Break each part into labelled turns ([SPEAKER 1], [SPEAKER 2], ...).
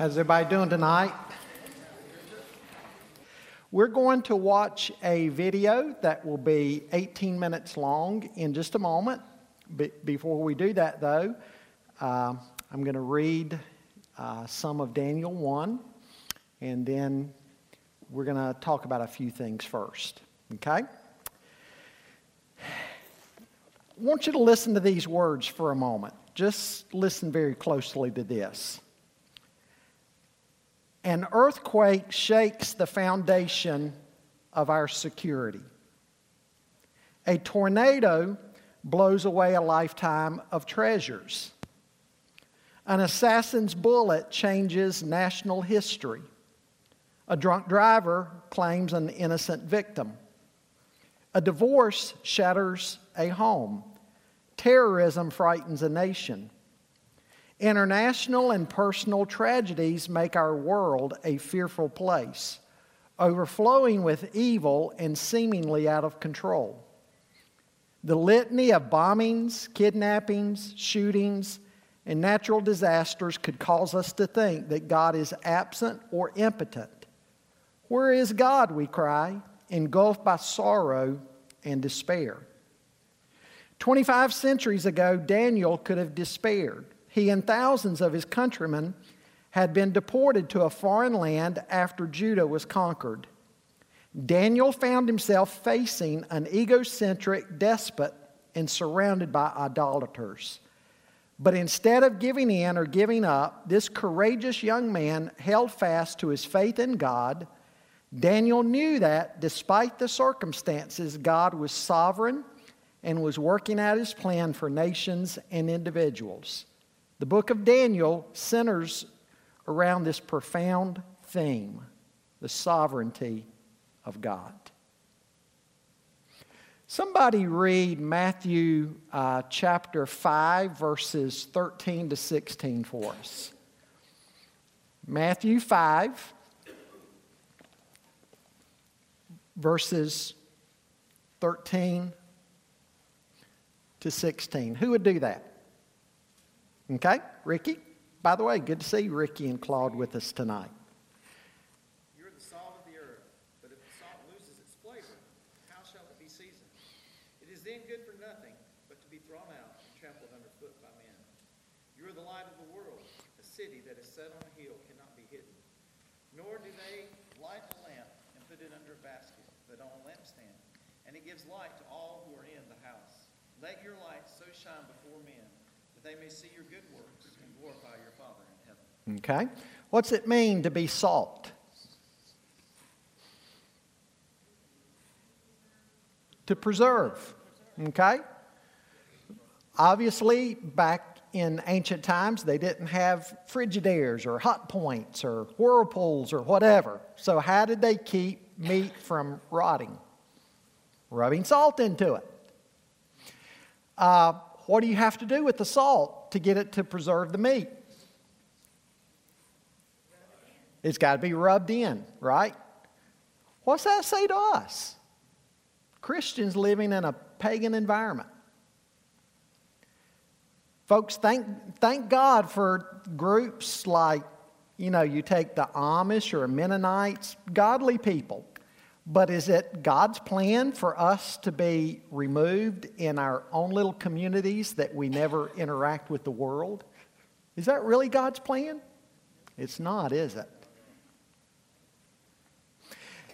[SPEAKER 1] How's everybody doing tonight? We're going to watch a video that will be 18 minutes long in just a moment. Be- before we do that, though, uh, I'm going to read uh, some of Daniel 1, and then we're going to talk about a few things first. Okay? I want you to listen to these words for a moment. Just listen very closely to this. An earthquake shakes the foundation of our security. A tornado blows away a lifetime of treasures. An assassin's bullet changes national history. A drunk driver claims an innocent victim. A divorce shatters a home. Terrorism frightens a nation. International and personal tragedies make our world a fearful place, overflowing with evil and seemingly out of control. The litany of bombings, kidnappings, shootings, and natural disasters could cause us to think that God is absent or impotent. Where is God, we cry, engulfed by sorrow and despair? 25 centuries ago, Daniel could have despaired he and thousands of his countrymen had been deported to a foreign land after Judah was conquered. Daniel found himself facing an egocentric despot and surrounded by idolaters. But instead of giving in or giving up, this courageous young man held fast to his faith in God. Daniel knew that despite the circumstances, God was sovereign and was working out his plan for nations and individuals. The book of Daniel centers around this profound theme the sovereignty of God. Somebody read Matthew uh, chapter 5, verses 13 to 16 for us. Matthew 5, verses 13 to 16. Who would do that? Okay, Ricky? By the way, good to see Ricky and Claude with us tonight.
[SPEAKER 2] You're the salt of the earth, but if the salt loses its flavor, how shall it be seasoned? It is then good for nothing but to be thrown out and trampled underfoot by men. You are the light of the world. A city that is set on a hill cannot be hidden. Nor do they light a lamp and put it under a basket, but on a lampstand, and it gives light to all who are in the house. Let your light so shine before men that they may see your good works and glorify your Father in heaven.
[SPEAKER 1] Okay. What's it mean to be salt? To preserve. Okay? Obviously, back in ancient times, they didn't have Frigidaires or hot points or whirlpools or whatever. So, how did they keep meat from rotting? Rubbing salt into it. Uh, what do you have to do with the salt to get it to preserve the meat? It's got to be rubbed in, right? What's that say to us? Christians living in a pagan environment. Folks, thank, thank God for groups like, you know, you take the Amish or Mennonites, godly people but is it God's plan for us to be removed in our own little communities that we never interact with the world? Is that really God's plan? It's not, is it?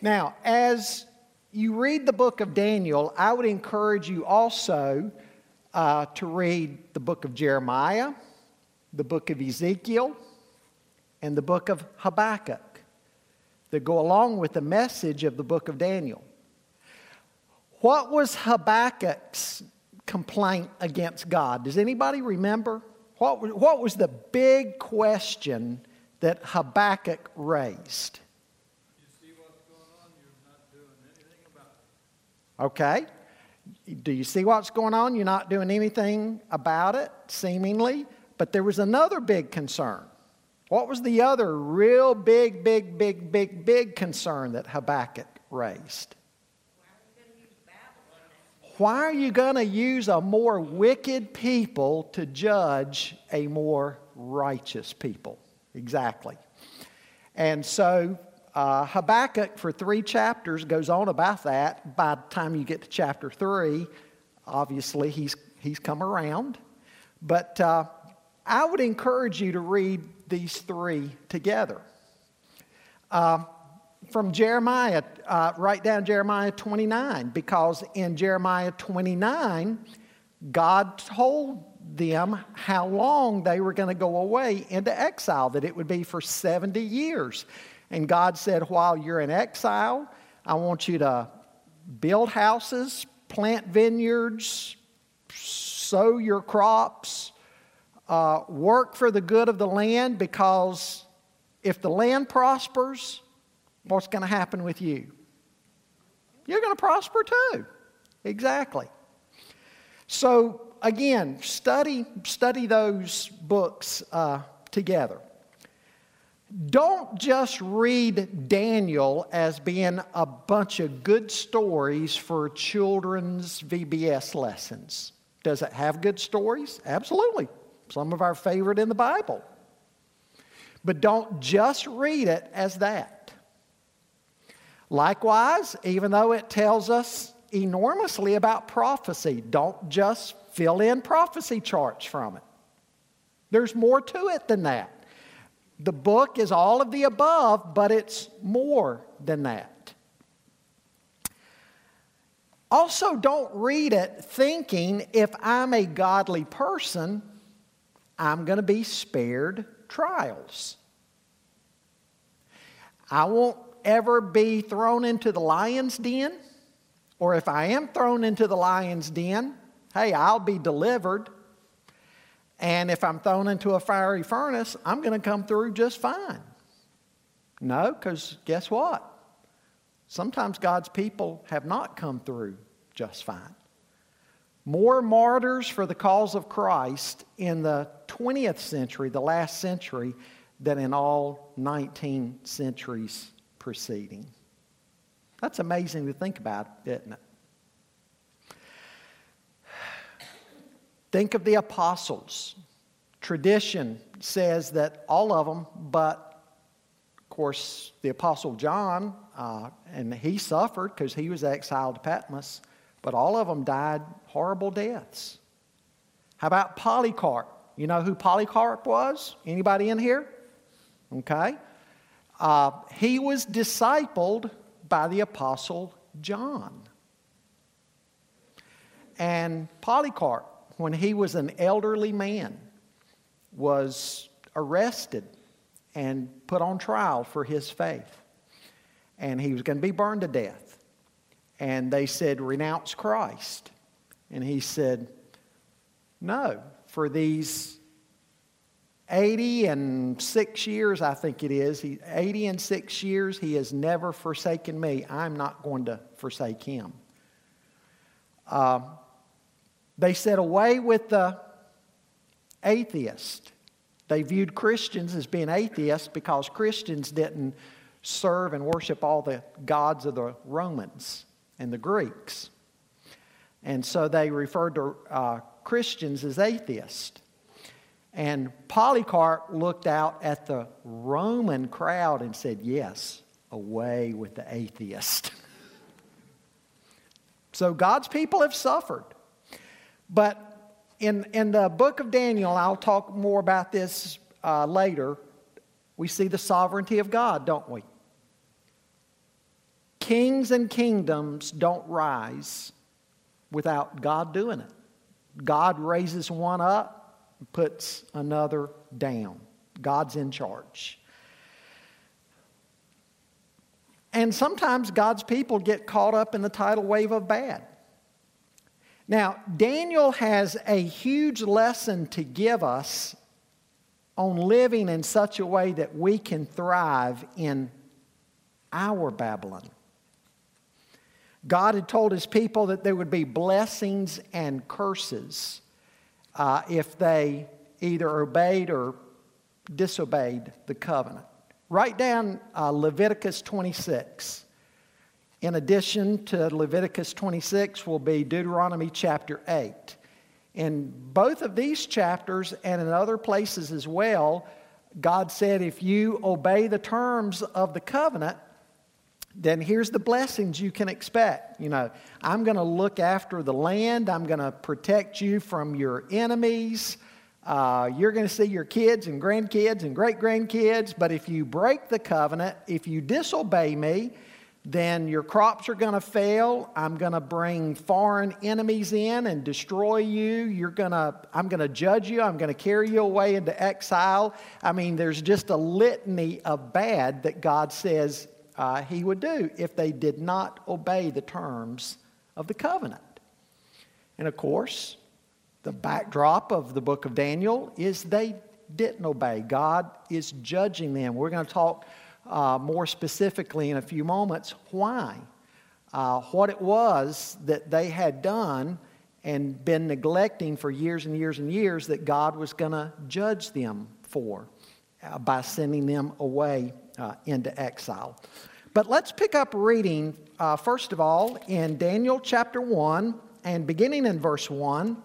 [SPEAKER 1] Now, as you read the book of Daniel, I would encourage you also uh, to read the book of Jeremiah, the book of Ezekiel, and the book of Habakkuk that go along with the message of the book of Daniel. What was Habakkuk's complaint against God? Does anybody remember? What, what was the big question that Habakkuk raised? Okay. Do you see what's going on? You're not doing anything about it, seemingly. But there was another big concern. What was the other real big, big, big, big, big concern that Habakkuk raised? Why are you going to use a more wicked people to judge a more righteous people? exactly. And so uh, Habakkuk, for three chapters, goes on about that. By the time you get to chapter three, obviously he's, he's come around. But uh, I would encourage you to read these three together. Uh, from Jeremiah, uh, write down Jeremiah 29, because in Jeremiah 29, God told them how long they were going to go away into exile, that it would be for 70 years. And God said, While you're in exile, I want you to build houses, plant vineyards, sow your crops, uh, work for the good of the land, because if the land prospers, what's going to happen with you? You're going to prosper too. Exactly. So again, study study those books uh, together. Don't just read Daniel as being a bunch of good stories for children's VBS lessons. Does it have good stories? Absolutely. Some of our favorite in the Bible. But don't just read it as that. Likewise, even though it tells us enormously about prophecy, don't just fill in prophecy charts from it. There's more to it than that. The book is all of the above, but it's more than that. Also, don't read it thinking if I'm a godly person, I'm going to be spared trials. I won't ever be thrown into the lion's den, or if I am thrown into the lion's den, hey, I'll be delivered. And if I'm thrown into a fiery furnace, I'm going to come through just fine. No, because guess what? Sometimes God's people have not come through just fine. More martyrs for the cause of Christ in the 20th century, the last century, than in all 19 centuries preceding. That's amazing to think about, isn't it? Think of the apostles. Tradition says that all of them, but of course, the apostle John, uh, and he suffered because he was exiled to Patmos, but all of them died horrible deaths. How about Polycarp? You know who Polycarp was? Anybody in here? Okay. Uh, he was discipled by the apostle John. And Polycarp when he was an elderly man, was arrested and put on trial for his faith. And he was going to be burned to death. And they said, Renounce Christ. And he said, No, for these 80 and six years, I think it is, he, 80 and six years, he has never forsaken me. I'm not going to forsake him. Uh, they said, away with the atheist. They viewed Christians as being atheists because Christians didn't serve and worship all the gods of the Romans and the Greeks. And so they referred to uh, Christians as atheists. And Polycarp looked out at the Roman crowd and said, Yes, away with the atheist. so God's people have suffered. But in, in the book of Daniel, I'll talk more about this uh, later. We see the sovereignty of God, don't we? Kings and kingdoms don't rise without God doing it. God raises one up, puts another down. God's in charge. And sometimes God's people get caught up in the tidal wave of bad. Now, Daniel has a huge lesson to give us on living in such a way that we can thrive in our Babylon. God had told his people that there would be blessings and curses uh, if they either obeyed or disobeyed the covenant. Write down uh, Leviticus 26. In addition to Leviticus 26 will be Deuteronomy chapter 8. In both of these chapters and in other places as well, God said, if you obey the terms of the covenant, then here's the blessings you can expect. You know, I'm going to look after the land, I'm going to protect you from your enemies. Uh, you're going to see your kids and grandkids and great grandkids, but if you break the covenant, if you disobey me, then your crops are going to fail. I'm going to bring foreign enemies in and destroy you. You're going to, I'm going to judge you. I'm going to carry you away into exile. I mean, there's just a litany of bad that God says uh, He would do if they did not obey the terms of the covenant. And of course, the backdrop of the book of Daniel is they didn't obey. God is judging them. We're going to talk uh, more specifically in a few moments why. Uh, what it was that they had done and been neglecting for years and years and years that God was going to judge them for uh, by sending them away uh, into exile. But let's pick up reading, uh, first of all, in Daniel chapter 1 and beginning in verse 1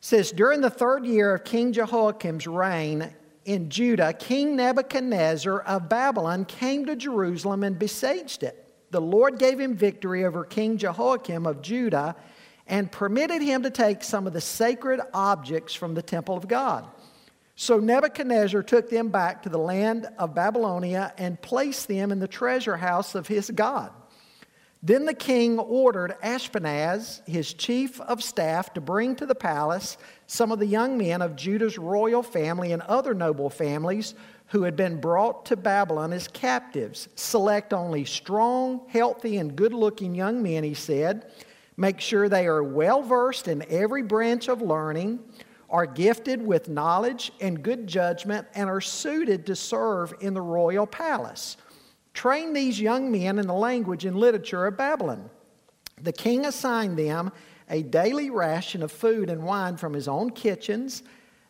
[SPEAKER 1] says, During the third year of King Jehoiakim's reign, in Judah, King Nebuchadnezzar of Babylon came to Jerusalem and besieged it. The Lord gave him victory over King Jehoiakim of Judah and permitted him to take some of the sacred objects from the temple of God. So Nebuchadnezzar took them back to the land of Babylonia and placed them in the treasure house of his God. Then the king ordered Ashpenaz, his chief of staff, to bring to the palace some of the young men of Judah's royal family and other noble families who had been brought to Babylon as captives. Select only strong, healthy, and good looking young men, he said. Make sure they are well versed in every branch of learning, are gifted with knowledge and good judgment, and are suited to serve in the royal palace. Train these young men in the language and literature of Babylon. The king assigned them a daily ration of food and wine from his own kitchens.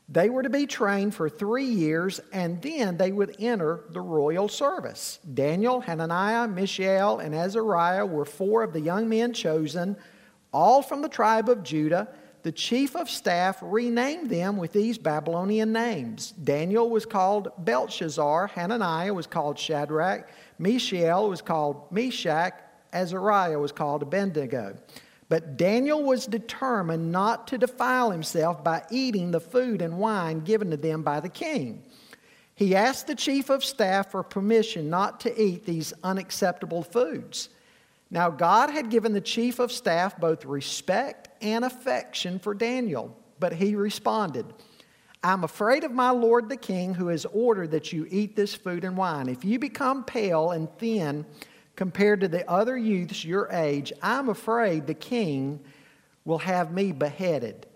[SPEAKER 1] They were to be trained for three years, and then they would enter the royal service. Daniel, Hananiah, Mishael, and Azariah were four of the young men chosen, all from the tribe of Judah. The chief of staff renamed them with these Babylonian names. Daniel was called Belshazzar, Hananiah was called Shadrach, Mishael was called Meshach, Azariah was called Abednego. But Daniel was determined not to defile himself by eating the food and wine given to them by the king. He asked the chief of staff for permission not to eat these unacceptable foods. Now, God had given the chief of staff both respect and affection for Daniel, but he responded, I'm afraid of my lord the king, who has ordered that you eat this food and wine. If you become pale and thin compared to the other youths your age, I'm afraid the king will have me beheaded.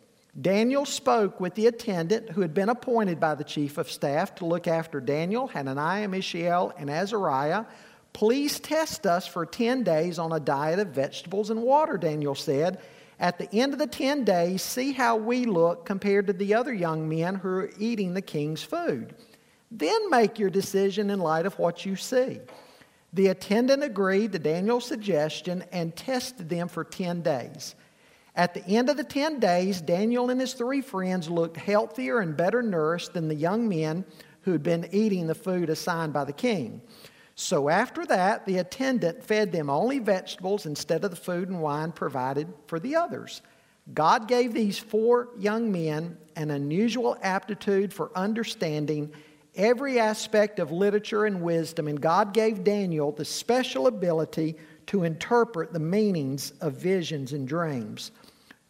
[SPEAKER 1] Daniel spoke with the attendant who had been appointed by the chief of staff to look after Daniel, Hananiah, Mishael, and Azariah. Please test us for 10 days on a diet of vegetables and water, Daniel said. At the end of the 10 days, see how we look compared to the other young men who are eating the king's food. Then make your decision in light of what you see. The attendant agreed to Daniel's suggestion and tested them for 10 days. At the end of the 10 days, Daniel and his three friends looked healthier and better nourished than the young men who had been eating the food assigned by the king. So after that, the attendant fed them only vegetables instead of the food and wine provided for the others. God gave these four young men an unusual aptitude for understanding every aspect of literature and wisdom, and God gave Daniel the special ability to interpret the meanings of visions and dreams.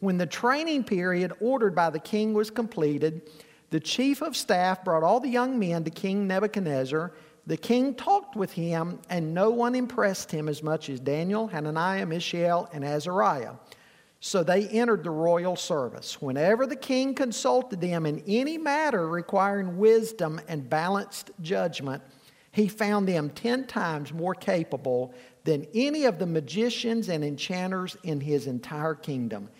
[SPEAKER 1] When the training period ordered by the king was completed, the chief of staff brought all the young men to King Nebuchadnezzar the king talked with him, and no one impressed him as much as Daniel, Hananiah, Mishael, and Azariah. So they entered the royal service. Whenever the king consulted them in any matter requiring wisdom and balanced judgment, he found them ten times more capable than any of the magicians and enchanters in his entire kingdom.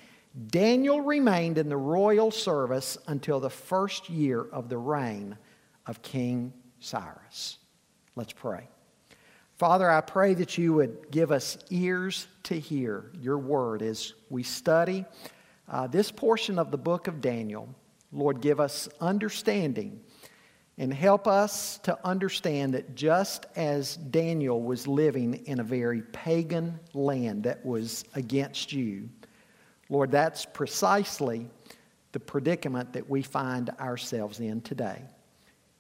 [SPEAKER 1] Daniel remained in the royal service until the first year of the reign of King Cyrus. Let's pray. Father, I pray that you would give us ears to hear your word as we study uh, this portion of the book of Daniel. Lord, give us understanding and help us to understand that just as Daniel was living in a very pagan land that was against you, Lord, that's precisely the predicament that we find ourselves in today.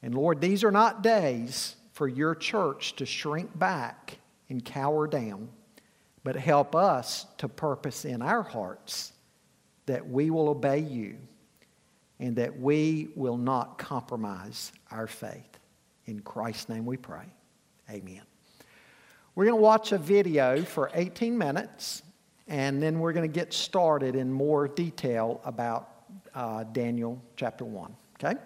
[SPEAKER 1] And Lord, these are not days for your church to shrink back and cower down, but help us to purpose in our hearts that we will obey you and that we will not compromise our faith. In Christ's name we pray. Amen. We're going to watch a video for 18 minutes, and then we're going to get started in more detail about uh, Daniel chapter 1. Okay?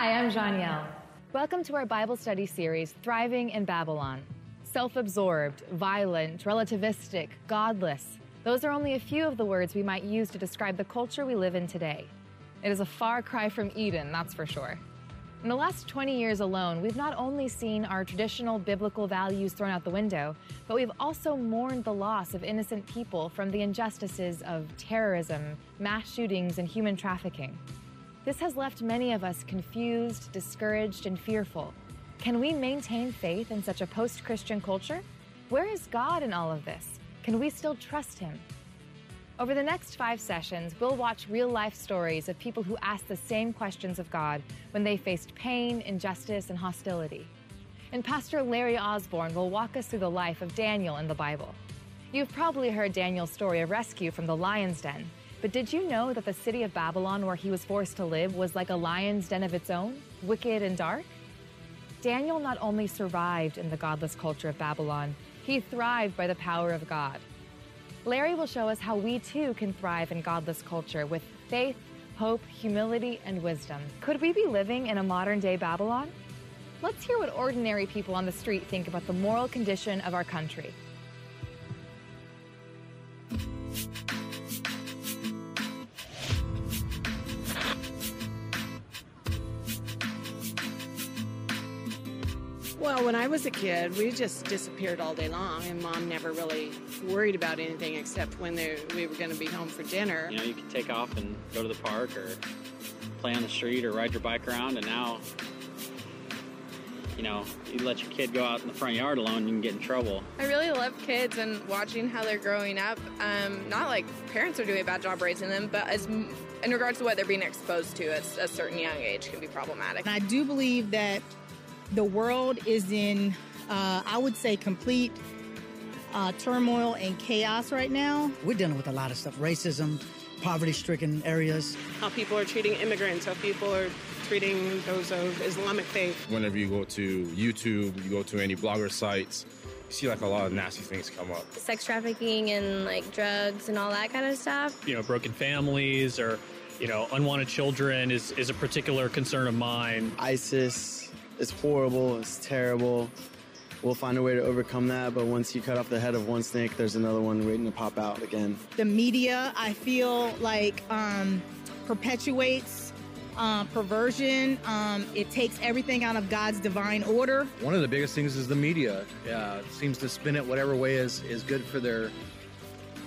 [SPEAKER 3] Hi, I'm Janielle. Welcome to our Bible study series, Thriving in Babylon. Self absorbed, violent, relativistic, godless. Those are only a few of the words we might use to describe the culture we live in today. It is a far cry from Eden, that's for sure. In the last 20 years alone, we've not only seen our traditional biblical values thrown out the window, but we've also mourned the loss of innocent people from the injustices of terrorism, mass shootings, and human trafficking. This has left many of us confused, discouraged, and fearful. Can we maintain faith in such a post Christian culture? Where is God in all of this? Can we still trust Him? Over the next five sessions, we'll watch real life stories of people who asked the same questions of God when they faced pain, injustice, and hostility. And Pastor Larry Osborne will walk us through the life of Daniel in the Bible. You've probably heard Daniel's story of rescue from the lion's den, but did you know that the city of Babylon, where he was forced to live, was like a lion's den of its own, wicked and dark? Daniel not only survived in the godless culture of Babylon, he thrived by the power of God. Larry will show us how we too can thrive in godless culture with faith, hope, humility, and wisdom. Could we be living in a modern day Babylon? Let's hear what ordinary people on the street think about the moral condition of our country.
[SPEAKER 4] Was a kid, we just disappeared all day long, and mom never really worried about anything except when they, we were going to be home for dinner.
[SPEAKER 5] You know, you could take off and go to the park or play on the street or ride your bike around, and now, you know, you let your kid go out in the front yard alone, you can get in trouble.
[SPEAKER 6] I really love kids and watching how they're growing up. Um, not like parents are doing a bad job raising them, but as in regards to what they're being exposed to at a certain young age can be problematic.
[SPEAKER 7] And I do believe that the world is in, uh, I would say, complete uh, turmoil and chaos right now.
[SPEAKER 8] We're dealing with a lot of stuff racism, poverty stricken areas.
[SPEAKER 4] How people are treating immigrants, how people are treating those of Islamic faith.
[SPEAKER 9] Whenever you go to YouTube, you go to any blogger sites, you see like a lot of nasty things come up.
[SPEAKER 10] Sex trafficking and like drugs and all that kind of stuff.
[SPEAKER 11] You know, broken families or, you know, unwanted children is, is a particular concern of mine.
[SPEAKER 12] ISIS it's horrible, it's terrible. We'll find a way to overcome that, but once you cut off the head of one snake, there's another one waiting to pop out again.
[SPEAKER 7] The media, I feel like, um, perpetuates uh, perversion. Um, it takes everything out of God's divine order.
[SPEAKER 13] One of the biggest things is the media. Uh, seems to spin it whatever way is, is good for their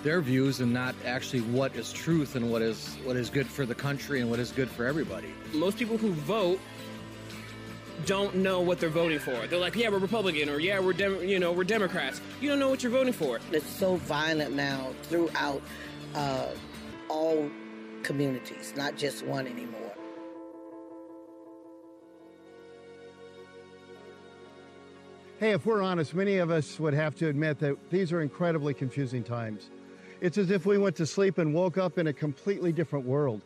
[SPEAKER 13] their views and not actually what is truth and what is what is good for the country and what is good for everybody.
[SPEAKER 14] Most people who vote don't know what they're voting for. They're like, yeah, we're Republican, or yeah, we're Dem- you know we're Democrats. You don't know what you're voting for.
[SPEAKER 15] It's so violent now throughout uh, all communities, not just one anymore.
[SPEAKER 16] Hey, if we're honest, many of us would have to admit that these are incredibly confusing times. It's as if we went to sleep and woke up in a completely different world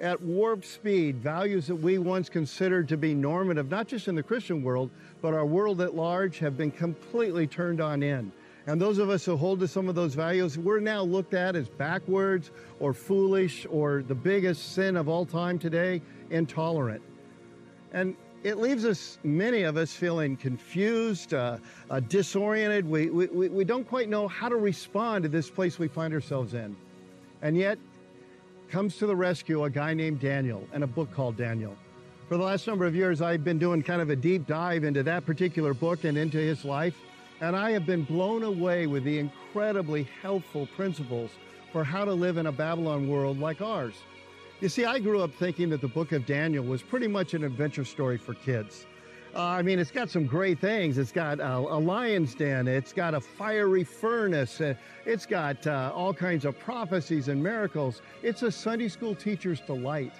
[SPEAKER 16] at warp speed, values that we once considered to be normative, not just in the Christian world, but our world at large, have been completely turned on end. And those of us who hold to some of those values, we're now looked at as backwards or foolish or the biggest sin of all time today, intolerant. And it leaves us, many of us, feeling confused, uh, uh, disoriented. We, we, we don't quite know how to respond to this place we find ourselves in. And yet, comes to the rescue a guy named Daniel and a book called Daniel. For the last number of years, I've been doing kind of a deep dive into that particular book and into his life, and I have been blown away with the incredibly helpful principles for how to live in a Babylon world like ours. You see, I grew up thinking that the book of Daniel was pretty much an adventure story for kids. Uh, I mean, it's got some great things. It's got a, a lion's den. It's got a fiery furnace. Uh, it's got uh, all kinds of prophecies and miracles. It's a Sunday school teacher's delight.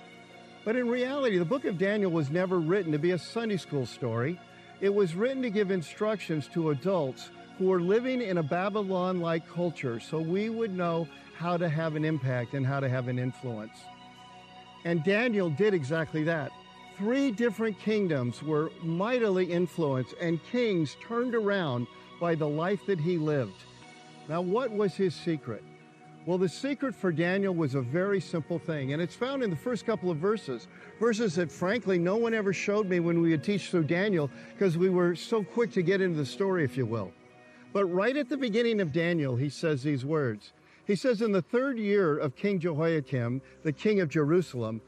[SPEAKER 16] But in reality, the book of Daniel was never written to be a Sunday school story. It was written to give instructions to adults who are living in a Babylon like culture so we would know how to have an impact and how to have an influence. And Daniel did exactly that. Three different kingdoms were mightily influenced, and kings turned around by the life that he lived. Now, what was his secret? Well, the secret for Daniel was a very simple thing, and it's found in the first couple of verses. Verses that, frankly, no one ever showed me when we would teach through Daniel because we were so quick to get into the story, if you will. But right at the beginning of Daniel, he says these words he says in the third year of King Jehoiakim, the king of Jerusalem,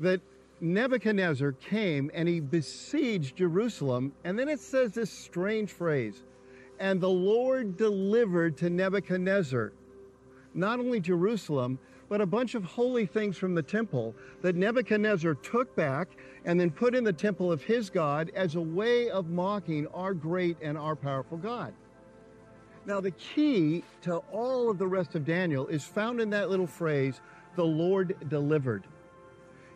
[SPEAKER 16] that Nebuchadnezzar came and he besieged Jerusalem. And then it says this strange phrase, and the Lord delivered to Nebuchadnezzar not only Jerusalem, but a bunch of holy things from the temple that Nebuchadnezzar took back and then put in the temple of his God as a way of mocking our great and our powerful God. Now, the key to all of the rest of Daniel is found in that little phrase, the Lord delivered.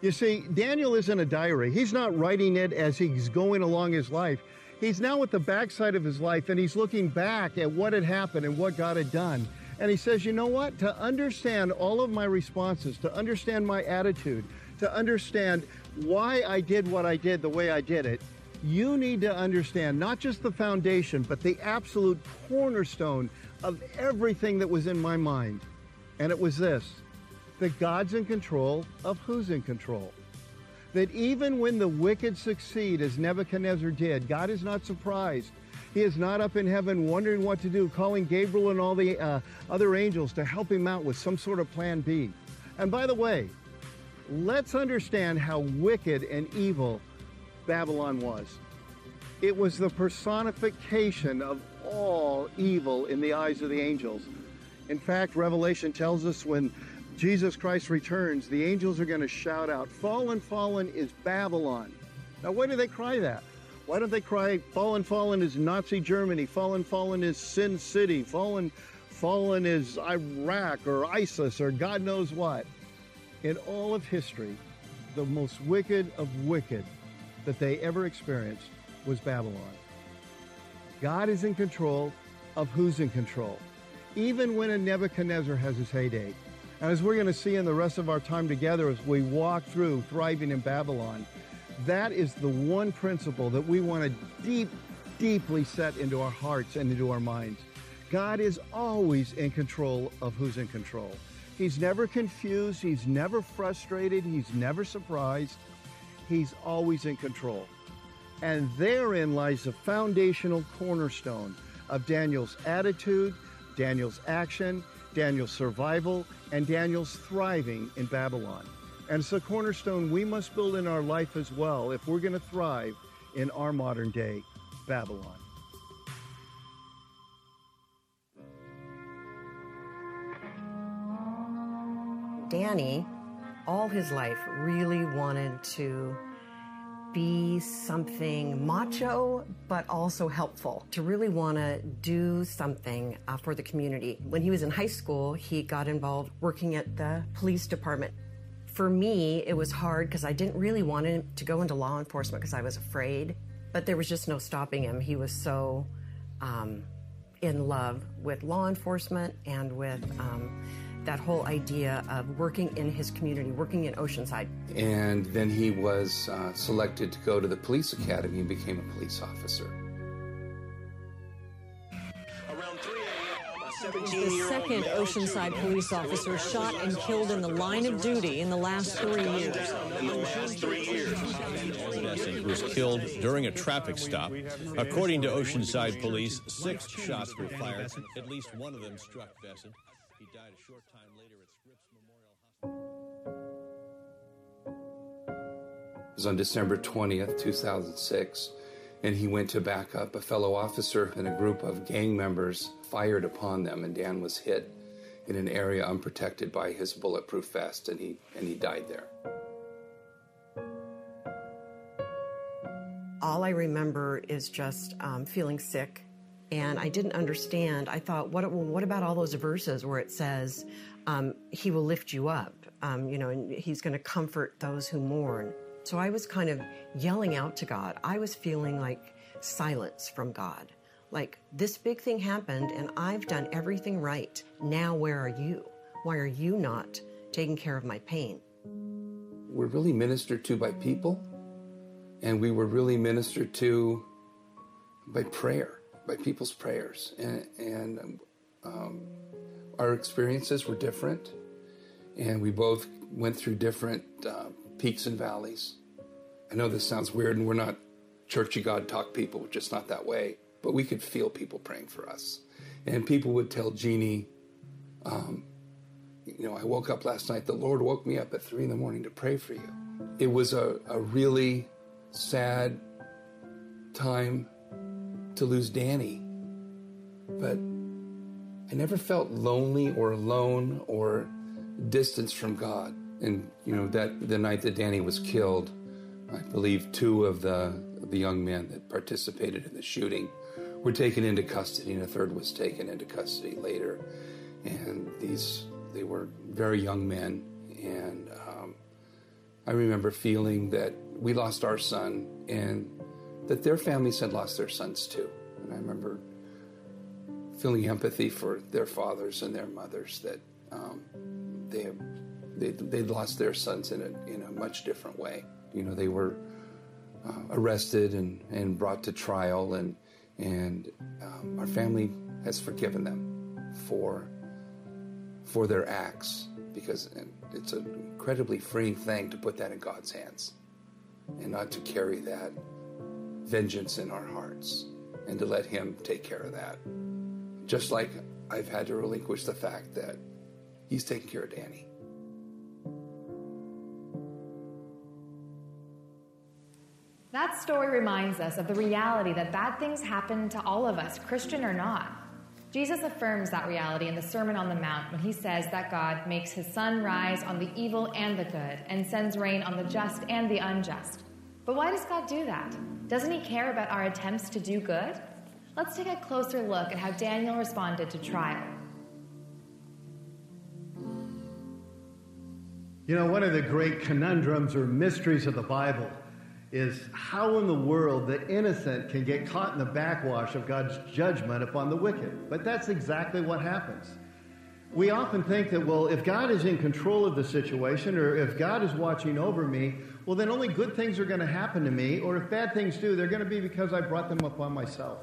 [SPEAKER 16] You see, Daniel isn't a diary. He's not writing it as he's going along his life. He's now at the backside of his life and he's looking back at what had happened and what God had done. And he says, you know what? To understand all of my responses, to understand my attitude, to understand why I did what I did the way I did it, you need to understand not just the foundation, but the absolute cornerstone of everything that was in my mind. And it was this that God's in control of who's in control. That even when the wicked succeed, as Nebuchadnezzar did, God is not surprised. He is not up in heaven wondering what to do, calling Gabriel and all the uh, other angels to help him out with some sort of plan B. And by the way, let's understand how wicked and evil Babylon was. It was the personification of all evil in the eyes of the angels. In fact, Revelation tells us when Jesus Christ returns, the angels are going to shout out, Fallen, fallen is Babylon. Now, why do they cry that? Why don't they cry, Fallen, fallen is Nazi Germany, Fallen, fallen is Sin City, Fallen, fallen is Iraq or ISIS or God knows what? In all of history, the most wicked of wicked that they ever experienced was Babylon. God is in control of who's in control, even when a Nebuchadnezzar has his heyday. And as we're going to see in the rest of our time together as we walk through thriving in Babylon, that is the one principle that we want to deep, deeply set into our hearts and into our minds. God is always in control of who's in control. He's never confused. He's never frustrated. He's never surprised. He's always in control. And therein lies the foundational cornerstone of Daniel's attitude, Daniel's action, Daniel's survival, and Daniel's thriving in Babylon. And it's a cornerstone we must build in our life as well if we're going to thrive in our modern day Babylon.
[SPEAKER 17] Danny, all his life, really wanted to be something macho, but also helpful, to really want to do something uh, for the community. When he was in high school, he got involved working at the police department. For me, it was hard because I didn't really want him to go into law enforcement because I was afraid, but there was just no stopping him. He was so um, in love with law enforcement and with um, that whole idea of working in his community, working in Oceanside.
[SPEAKER 18] And then he was uh, selected to go to the police academy and became a police officer.
[SPEAKER 19] Around 3 a.m., a The second Oceanside police officer shot and killed in the line of duty in the last three years.
[SPEAKER 20] Bessant was killed during a traffic stop. According to Oceanside police, six shots were fired. At least one of them struck Bessant. He died a short time
[SPEAKER 18] It was on December 20th, 2006, and he went to back up. A fellow officer and a group of gang members fired upon them, and Dan was hit in an area unprotected by his bulletproof vest, and he, and he died there.
[SPEAKER 17] All I remember is just um, feeling sick, and I didn't understand. I thought, what, well, what about all those verses where it says, um, "He will lift you up," um, you know, and He's going to comfort those who mourn. So I was kind of yelling out to God. I was feeling like silence from God. Like, this big thing happened and I've done everything right. Now, where are you? Why are you not taking care of my pain?
[SPEAKER 18] We're really ministered to by people, and we were really ministered to by prayer, by people's prayers. And, and um, our experiences were different, and we both went through different uh, peaks and valleys. I know this sounds weird, and we're not churchy God talk people, just not that way. But we could feel people praying for us. And people would tell Jeannie, um, you know, I woke up last night, the Lord woke me up at three in the morning to pray for you. It was a, a really sad time to lose Danny. But I never felt lonely or alone or distance from God. And, you know, that the night that Danny was killed, I believe two of the, the young men that participated in the shooting were taken into custody, and a third was taken into custody later. And these, they were very young men. And um, I remember feeling that we lost our son and that their families had lost their sons too. And I remember feeling empathy for their fathers and their mothers that um, they they they'd lost their sons in a in a much different way. You know, they were uh, arrested and and brought to trial, and and um, our family has forgiven them for for their acts because it's an incredibly freeing thing to put that in God's hands and not to carry that vengeance in our hearts and to let Him take care of that. Just like I've had to relinquish the fact that He's taking care of Danny.
[SPEAKER 3] That story reminds us of the reality that bad things happen to all of us, Christian or not. Jesus affirms that reality in the Sermon on the Mount when he says that God makes his sun rise on the evil and the good and sends rain on the just and the unjust. But why does God do that? Doesn't he care about our attempts to do good? Let's take a closer look at how Daniel responded to trial.
[SPEAKER 16] You know, one of the great conundrums or mysteries of the Bible is how in the world the innocent can get caught in the backwash of God's judgment upon the wicked. But that's exactly what happens. We often think that, well, if God is in control of the situation or if God is watching over me, well, then only good things are going to happen to me, or if bad things do, they're going to be because I brought them upon myself.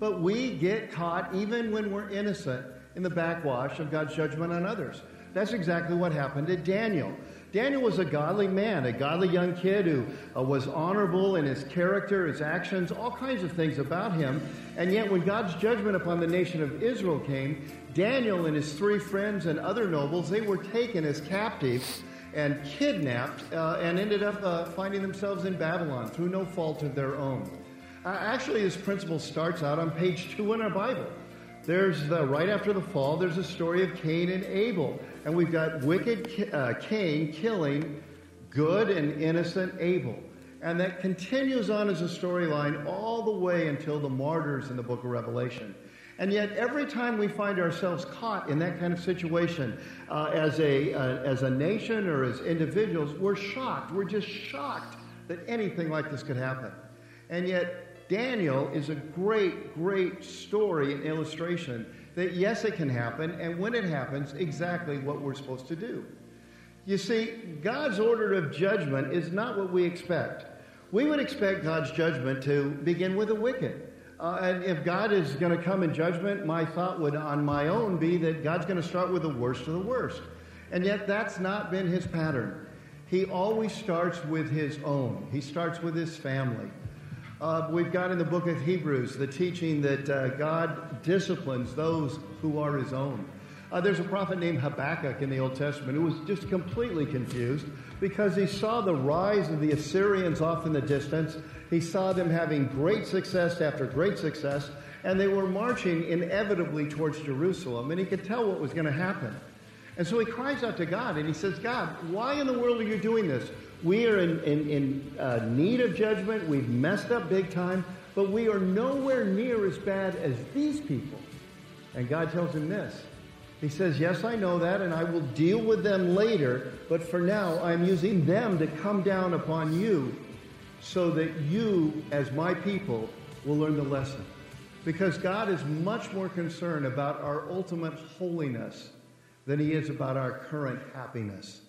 [SPEAKER 16] But we get caught, even when we're innocent, in the backwash of God's judgment on others. That's exactly what happened to Daniel. Daniel was a godly man, a godly young kid who uh, was honorable in his character, his actions, all kinds of things about him. And yet, when God's judgment upon the nation of Israel came, Daniel and his three friends and other nobles, they were taken as captives and kidnapped uh, and ended up uh, finding themselves in Babylon through no fault of their own. Actually, this principle starts out on page two in our Bible. There's the, right after the fall, there's a story of Cain and Abel. And we've got wicked uh, Cain killing good and innocent Abel. And that continues on as a storyline all the way until the martyrs in the book of Revelation. And yet, every time we find ourselves caught in that kind of situation uh, as, a, uh, as a nation or as individuals, we're shocked. We're just shocked that anything like this could happen. And yet, Daniel is a great, great story and illustration that yes, it can happen, and when it happens, exactly what we're supposed to do. You see, God's order of judgment is not what we expect. We would expect God's judgment to begin with the wicked. Uh, and if God is going to come in judgment, my thought would, on my own, be that God's going to start with the worst of the worst. And yet, that's not been his pattern. He always starts with his own, he starts with his family. Uh, we've got in the book of Hebrews the teaching that uh, God disciplines those who are his own. Uh, there's a prophet named Habakkuk in the Old Testament who was just completely confused because he saw the rise of the Assyrians off in the distance. He saw them having great success after great success, and they were marching inevitably towards Jerusalem, and he could tell what was going to happen. And so he cries out to God and he says, God, why in the world are you doing this? We are in, in, in uh, need of judgment. We've messed up big time, but we are nowhere near as bad as these people. And God tells him this. He says, Yes, I know that, and I will deal with them later, but for now I'm using them to come down upon you so that you, as my people, will learn the lesson. Because God is much more concerned about our ultimate holiness than he is about our current happiness.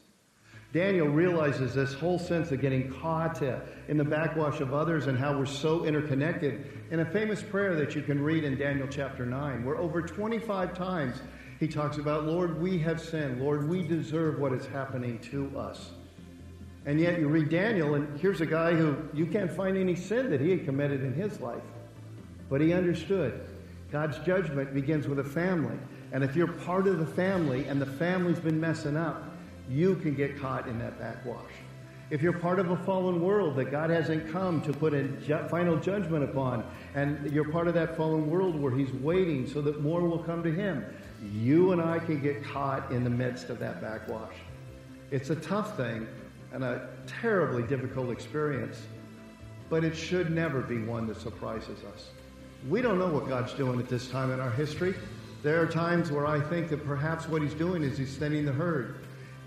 [SPEAKER 16] Daniel realizes this whole sense of getting caught in the backwash of others and how we're so interconnected in a famous prayer that you can read in Daniel chapter 9, where over 25 times he talks about, Lord, we have sinned. Lord, we deserve what is happening to us. And yet you read Daniel, and here's a guy who you can't find any sin that he had committed in his life. But he understood God's judgment begins with a family. And if you're part of the family and the family's been messing up, you can get caught in that backwash. If you're part of a fallen world that God hasn't come to put a ju- final judgment upon, and you're part of that fallen world where He's waiting so that more will come to Him, you and I can get caught in the midst of that backwash. It's a tough thing and a terribly difficult experience, but it should never be one that surprises us. We don't know what God's doing at this time in our history. There are times where I think that perhaps what he's doing is he's thinning the herd.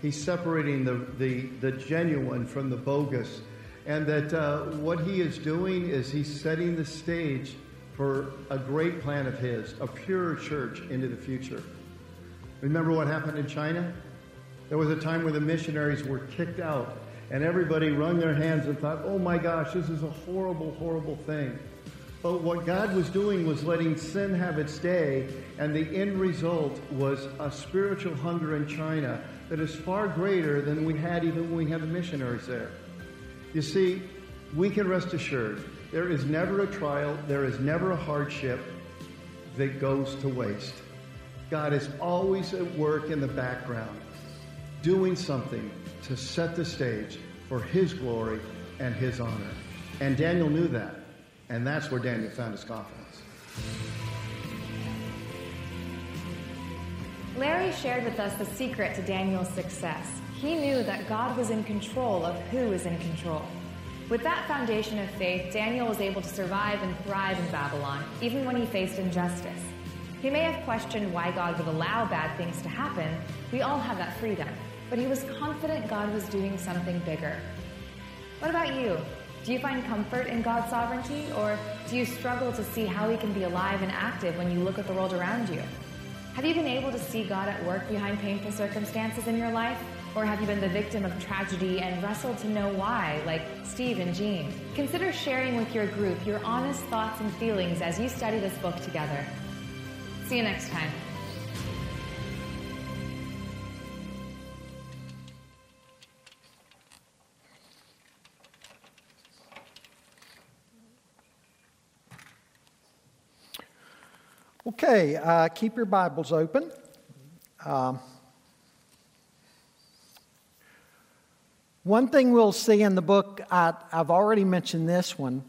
[SPEAKER 16] He's separating the, the, the genuine from the bogus. And that uh, what he is doing is he's setting the stage for a great plan of his, a pure church into the future. Remember what happened in China? There was a time where the missionaries were kicked out, and everybody wrung their hands and thought, oh my gosh, this is a horrible, horrible thing. But what God was doing was letting sin have its day, and the end result was a spiritual hunger in China that is far greater than we had even when we had the missionaries there. You see, we can rest assured there is never a trial, there is never a hardship that goes to waste. God is always at work in the background, doing something to set the stage for His glory and His honor. And Daniel knew that. And that's where Daniel found his confidence.
[SPEAKER 3] Larry shared with us the secret to Daniel's success. He knew that God was in control of who was in control. With that foundation of faith, Daniel was able to survive and thrive in Babylon, even when he faced injustice. He may have questioned why God would allow bad things to happen. We all have that freedom. But he was confident God was doing something bigger. What about you? Do you find comfort in God's sovereignty, or do you struggle to see how He can be alive and active when you look at the world around you? Have you been able to see God at work behind painful circumstances in your life? Or have you been the victim of tragedy and wrestled to know why, like Steve and Jean? Consider sharing with your group your honest thoughts and feelings as you study this book together. See you next time.
[SPEAKER 1] Okay, uh, keep your Bibles open. Um, one thing we'll see in the book, I, I've already mentioned this one.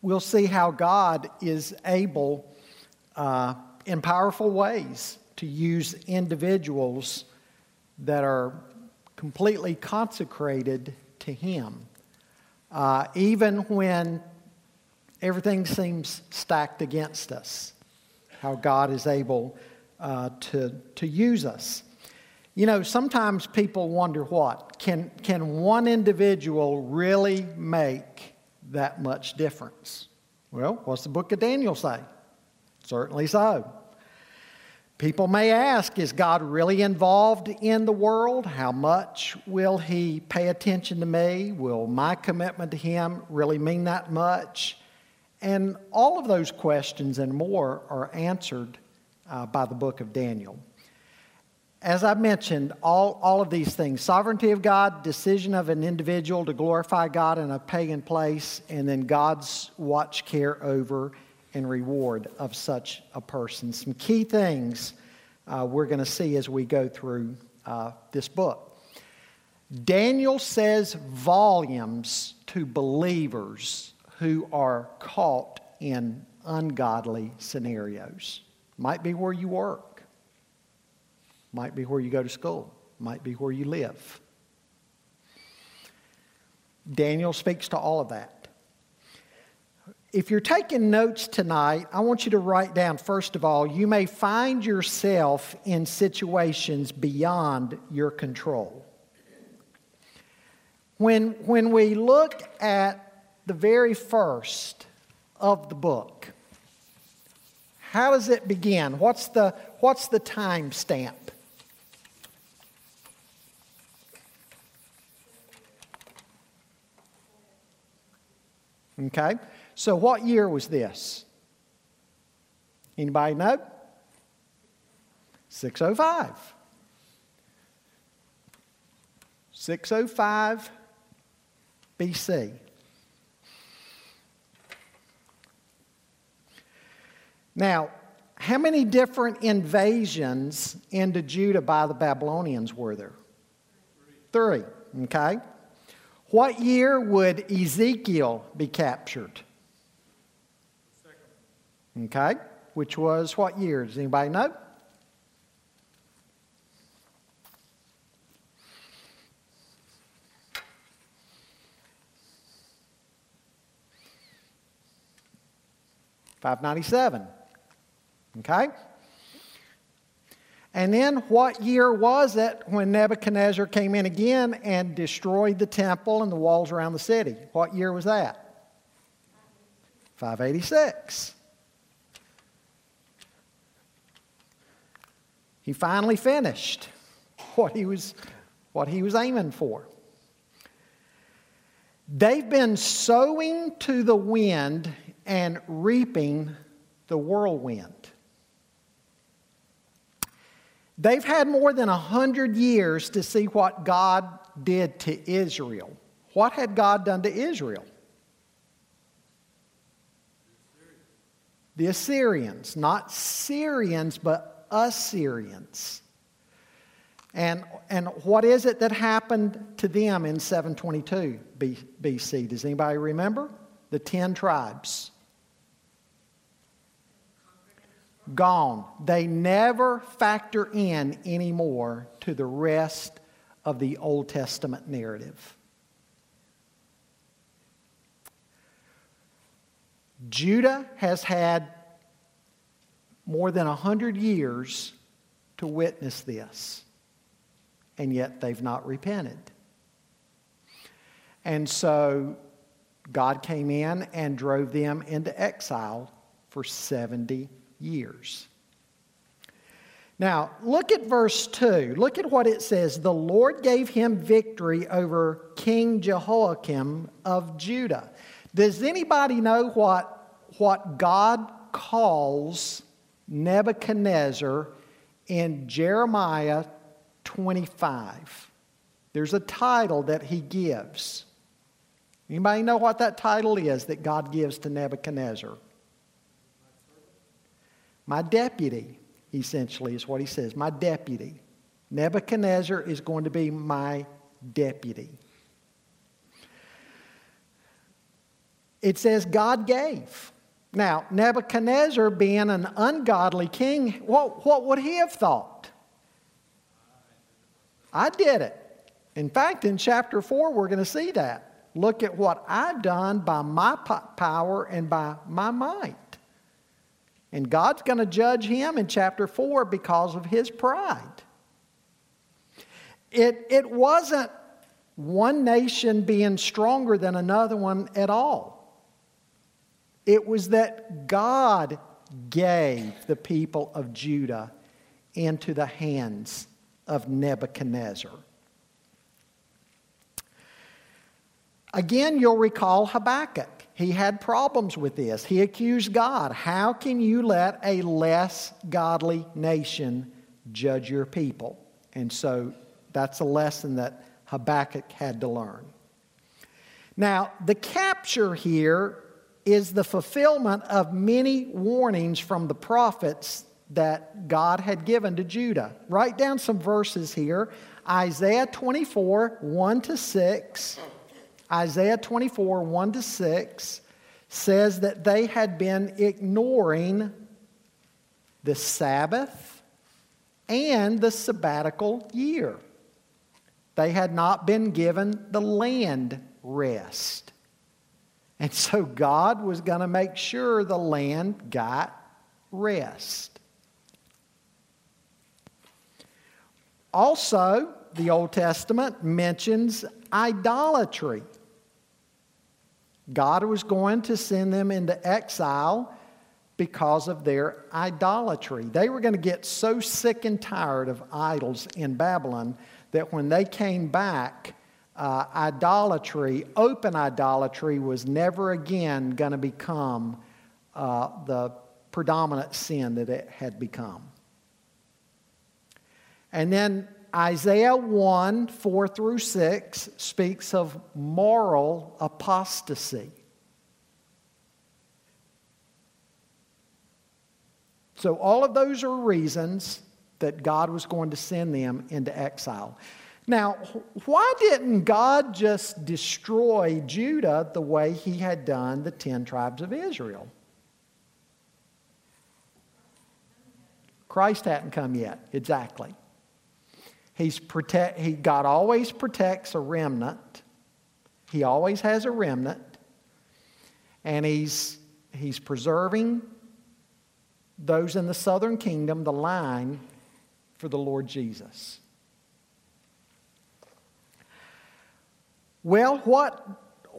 [SPEAKER 1] We'll see how God is able, uh, in powerful ways, to use individuals that are completely consecrated to Him, uh, even when everything seems stacked against us how God is able uh, to, to use us. You know, sometimes people wonder what? Can, can one individual really make that much difference? Well, what's the book of Daniel say? Certainly so. People may ask, is God really involved in the world? How much will He pay attention to me? Will my commitment to Him really mean that much? And all of those questions and more are answered uh, by the book of Daniel. As I mentioned, all, all of these things sovereignty of God, decision of an individual to glorify God in a pagan place, and then God's watch care over and reward of such a person. Some key things uh, we're going to see as we go through uh, this book. Daniel says volumes to believers who are caught in ungodly scenarios. Might be where you work, might be where you go to school, might be where you live. Daniel speaks to all of that. If you're taking notes tonight, I want you to write down, first of all, you may find yourself in situations beyond your control. When, when we look at the very first of the book. How does it begin? What's the, what's the time stamp? Okay, so what year was this? Anybody know? 605. 605 BC. Now, how many different invasions into Judah by the Babylonians were there? Three. Okay. What year would Ezekiel be captured? Okay. Which was what year? Does anybody know? Five ninety seven. Okay? And then what year was it when Nebuchadnezzar came in again and destroyed the temple and the walls around the city? What year was that? 586. He finally finished what he was, what he was aiming for. They've been sowing to the wind and reaping the whirlwind. They've had more than 100 years to see what God did to Israel. What had God done to Israel? The Assyrians, not Syrians, but Assyrians. And, and what is it that happened to them in 722 BC? Does anybody remember? The 10 tribes gone. They never factor in anymore to the rest of the Old Testament narrative. Judah has had more than 100 years to witness this, and yet they've not repented. And so God came in and drove them into exile for 70 years. Now, look at verse 2. Look at what it says. The Lord gave him victory over King Jehoiakim of Judah. Does anybody know what, what God calls Nebuchadnezzar in Jeremiah 25? There's a title that he gives. Anybody know what that title is that God gives to Nebuchadnezzar? My deputy, essentially, is what he says. My deputy. Nebuchadnezzar is going to be my deputy. It says God gave. Now, Nebuchadnezzar, being an ungodly king, what, what would he have thought? I did it. In fact, in chapter 4, we're going to see that. Look at what I've done by my power and by my might. And God's going to judge him in chapter 4 because of his pride. It, it wasn't one nation being stronger than another one at all. It was that God gave the people of Judah into the hands of Nebuchadnezzar. Again, you'll recall Habakkuk. He had problems with this. He accused God. How can you let a less godly nation judge your people? And so that's a lesson that Habakkuk had to learn. Now, the capture here is the fulfillment of many warnings from the prophets that God had given to Judah. Write down some verses here Isaiah 24, 1 to 6. Isaiah 24, 1 to 6 says that they had been ignoring the Sabbath and the sabbatical year. They had not been given the land rest. And so God was going to make sure the land got rest. Also, the Old Testament mentions idolatry. God was going to send them into exile because of their idolatry. They were going to get so sick and tired of idols in Babylon that when they came back, uh, idolatry, open idolatry, was never again going to become uh, the predominant sin that it had become. And then Isaiah 1 4 through 6 speaks of moral apostasy. So, all of those are reasons that God was going to send them into exile. Now, why didn't God just destroy Judah the way he had done the 10 tribes of Israel? Christ hadn't come yet, exactly. He's protect, he, God always protects a remnant. He always has a remnant. And he's, he's preserving those in the southern kingdom, the line for the Lord Jesus. Well, what,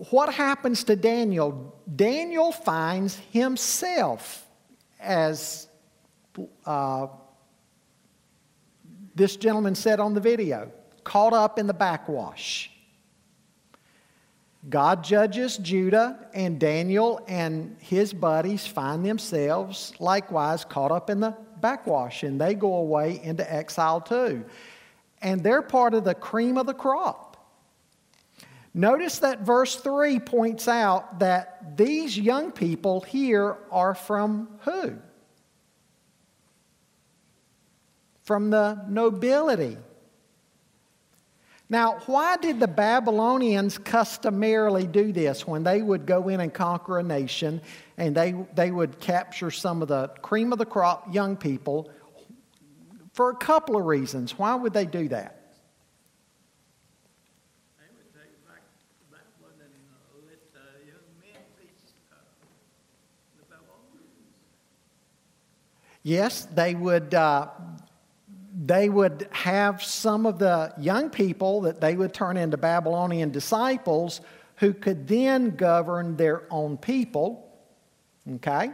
[SPEAKER 1] what happens to Daniel? Daniel finds himself as uh, this gentleman said on the video, caught up in the backwash. God judges Judah, and Daniel and his buddies find themselves likewise caught up in the backwash, and they go away into exile too. And they're part of the cream of the crop. Notice that verse 3 points out that these young people here are from who? From the nobility. Now, why did the Babylonians customarily do this when they would go in and conquer a nation and they, they would capture some of the cream of the crop young people? For a couple of reasons. Why would they do that? Yes, they would, uh, they would have some of the young people that they would turn into Babylonian disciples who could then govern their own people. Okay?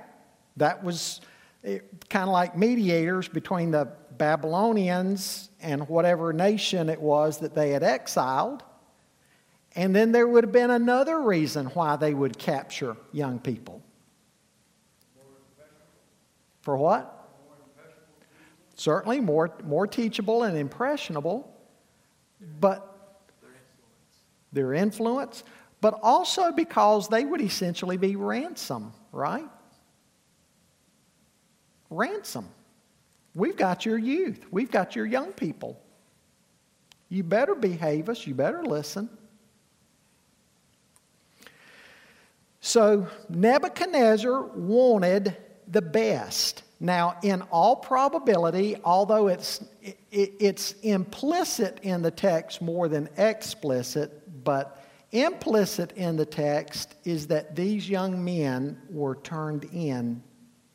[SPEAKER 1] That was eh, kind of like mediators between the Babylonians and whatever nation it was that they had exiled. And then there would have been another reason why they would capture young people. For what? Certainly more, more teachable and impressionable, but their influence, but also because they would essentially be ransom, right? Ransom. We've got your youth, we've got your young people. You better behave us, you better listen. So Nebuchadnezzar wanted the best. Now, in all probability, although it's, it's implicit in the text more than explicit, but implicit in the text is that these young men were turned in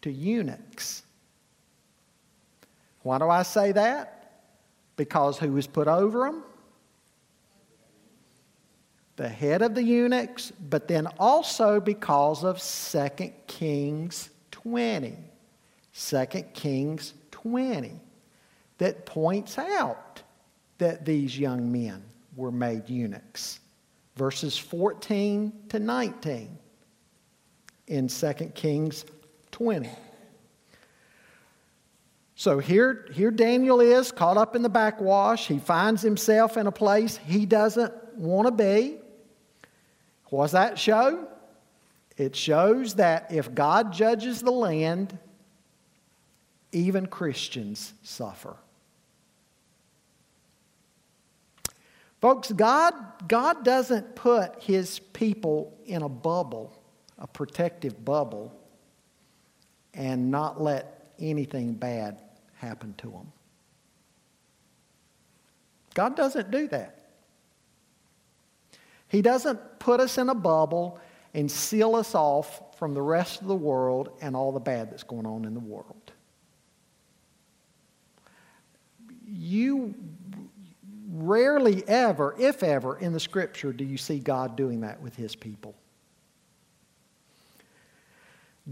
[SPEAKER 1] to eunuchs. Why do I say that? Because who was put over them? The head of the eunuchs, but then also because of 2 Kings 20. 2 Kings 20 that points out that these young men were made eunuchs. Verses 14 to 19. in 2 Kings 20. So here, here Daniel is caught up in the backwash. He finds himself in a place he doesn't want to be. Does that show? It shows that if God judges the land, even Christians suffer. Folks, God, God doesn't put his people in a bubble, a protective bubble, and not let anything bad happen to them. God doesn't do that. He doesn't put us in a bubble and seal us off from the rest of the world and all the bad that's going on in the world. You rarely ever, if ever, in the scripture do you see God doing that with his people.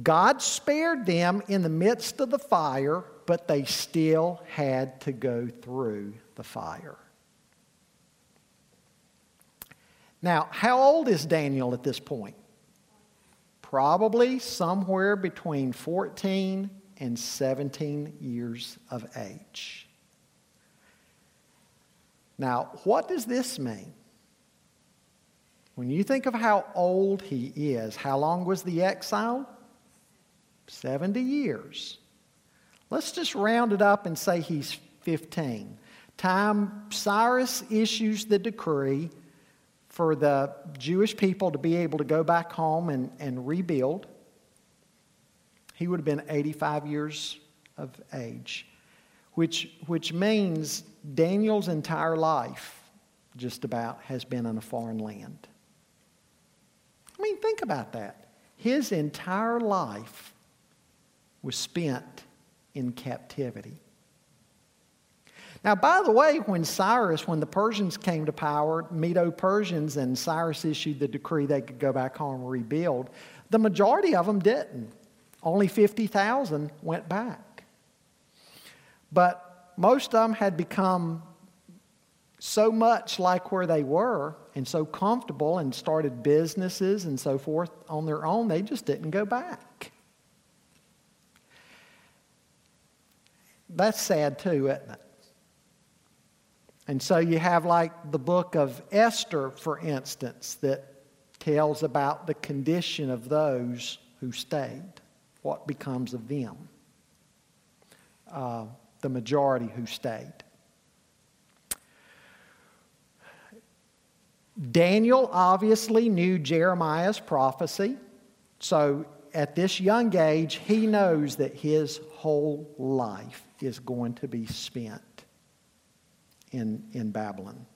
[SPEAKER 1] God spared them in the midst of the fire, but they still had to go through the fire. Now, how old is Daniel at this point? Probably somewhere between 14 and 17 years of age. Now, what does this mean? When you think of how old he is, how long was the exile? 70 years. Let's just round it up and say he's 15. Time Cyrus issues the decree for the Jewish people to be able to go back home and, and rebuild. He would have been 85 years of age, which, which means Daniel's entire life, just about, has been in a foreign land. I mean, think about that. His entire life was spent in captivity. Now, by the way, when Cyrus, when the Persians came to power, Medo Persians, and Cyrus issued the decree they could go back home and rebuild, the majority of them didn't. Only 50,000 went back. But most of them had become so much like where they were and so comfortable and started businesses and so forth on their own, they just didn't go back. That's sad too, isn't it? And so you have like the book of Esther, for instance, that tells about the condition of those who stayed, what becomes of them, uh, the majority who stayed. Daniel obviously knew Jeremiah's prophecy, so at this young age, he knows that his whole life is going to be spent in, in Babylon.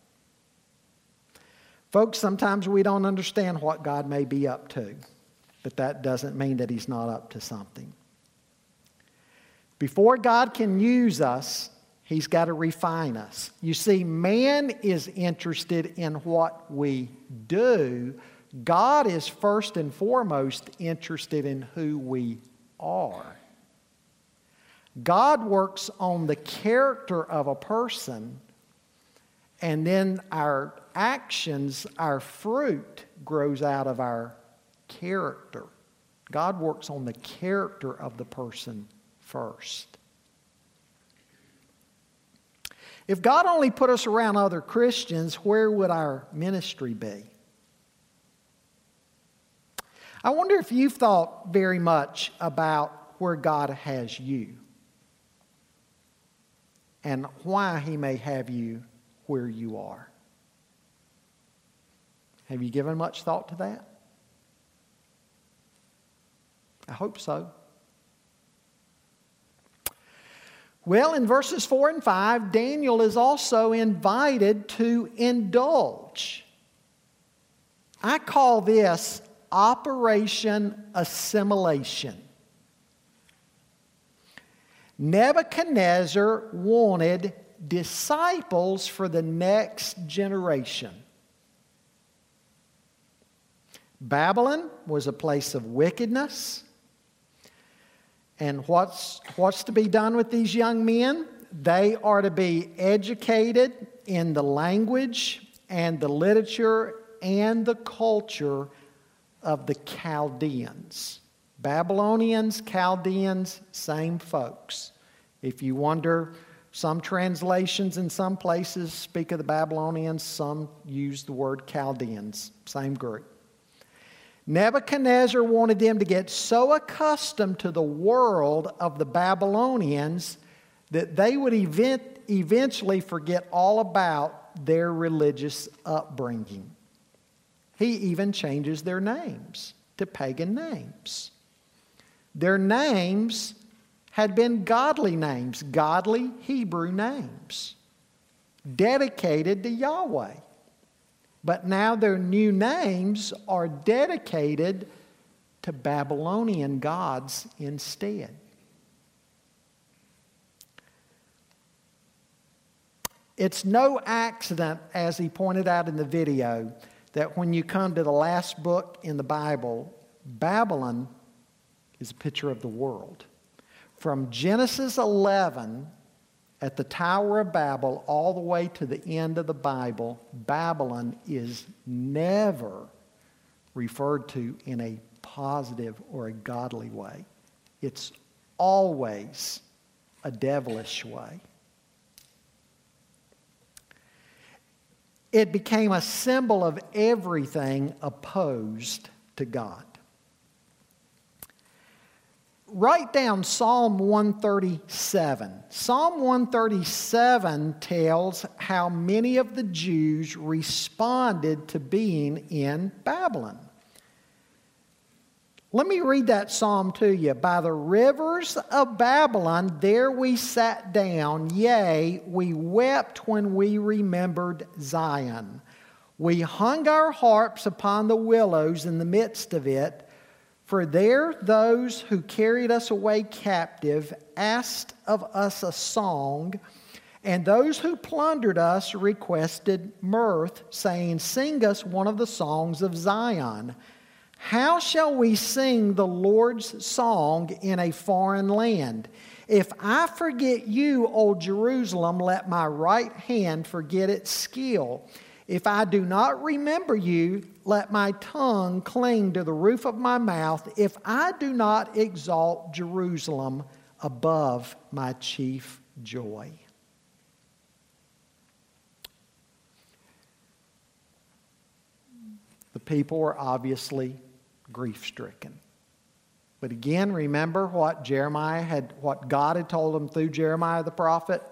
[SPEAKER 1] Folks, sometimes we don't understand what God may be up to, but that doesn't mean that He's not up to something. Before God can use us, He's got to refine us. You see, man is interested in what we do. God is first and foremost interested in who we are. God works on the character of a person and then our actions, our fruit grows out of our character. God works on the character of the person first. If God only put us around other Christians, where would our ministry be? I wonder if you've thought very much about where God has you and why He may have you where you are. Have you given much thought to that? I hope so. Well, in verses 4 and 5, Daniel is also invited to indulge. I call this Operation Assimilation. Nebuchadnezzar wanted disciples for the next generation. Babylon was a place of wickedness. And what's, what's to be done with these young men? They are to be educated in the language and the literature and the culture of the Chaldeans. Babylonians, Chaldeans, same folks. If you wonder, some translations in some places speak of the Babylonians, some use the word Chaldeans, same group. Nebuchadnezzar wanted them to get so accustomed to the world of the Babylonians that they would event, eventually forget all about their religious upbringing. He even changes their names to pagan names. Their names had been godly names, godly Hebrew names, dedicated to Yahweh. But now their new names are dedicated to Babylonian gods instead. It's no accident, as he pointed out in the video, that when you come to the last book in the Bible, Babylon is a picture of the world. From Genesis 11 at the Tower of Babel all the way to the end of the Bible, Babylon is never referred to in a positive or a godly way. It's always a devilish way. It became a symbol of everything opposed to God write down Psalm 137. Psalm 137 tells how many of the Jews responded to being in Babylon. Let me read that psalm to you. By the rivers of Babylon, there we sat down, yea, we wept when we remembered Zion. We hung our harps upon the willows in the midst of it. For there those who carried us away captive asked of us a song, and those who plundered us requested mirth, saying, Sing us one of the songs of Zion. How shall we sing the Lord's song in a foreign land? If I forget you, O Jerusalem, let my right hand forget its skill. If I do not remember you, let my tongue cling to the roof of my mouth. If I do not exalt Jerusalem above my chief joy. The people were obviously grief stricken. But again, remember what Jeremiah had, what God had told them through Jeremiah the prophet?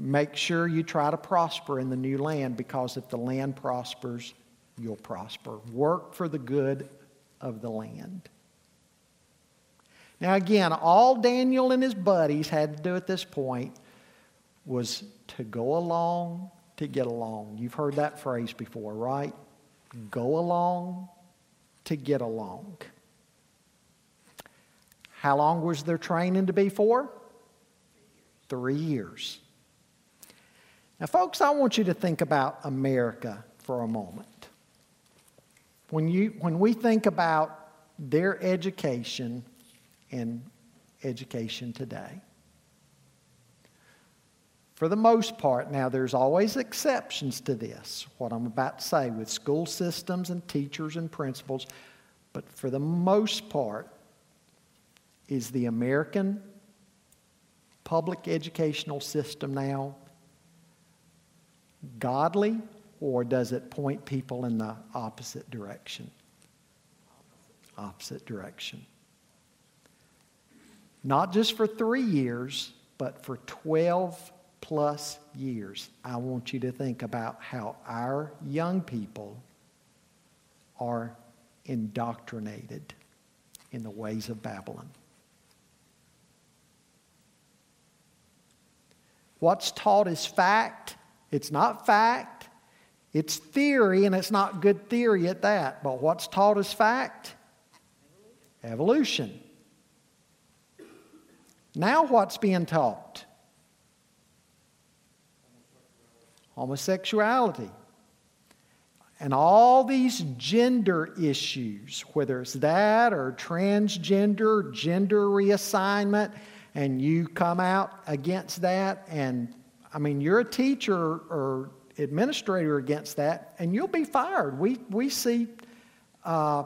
[SPEAKER 1] Make sure you try to prosper in the new land because if the land prospers, you'll prosper. Work for the good of the land. Now, again, all Daniel and his buddies had to do at this point was to go along to get along. You've heard that phrase before, right? Go along to get along. How long was their training to be for? Three years. Now, folks, I want you to think about America for a moment. When, you, when we think about their education and education today, for the most part, now there's always exceptions to this, what I'm about to say, with school systems and teachers and principals, but for the most part, is the American public educational system now godly or does it point people in the opposite direction? Opposite direction. Not just for three years, but for 12 plus years. I want you to think about how our young people are indoctrinated in the ways of Babylon. What's taught is fact it's not fact, it's theory, and it's not good theory at that. But what's taught as fact? Evolution. Now, what's being taught? Homosexuality. And all these gender issues, whether it's that or transgender, gender reassignment, and you come out against that and I mean, you're a teacher or administrator against that, and you'll be fired. We, we see uh,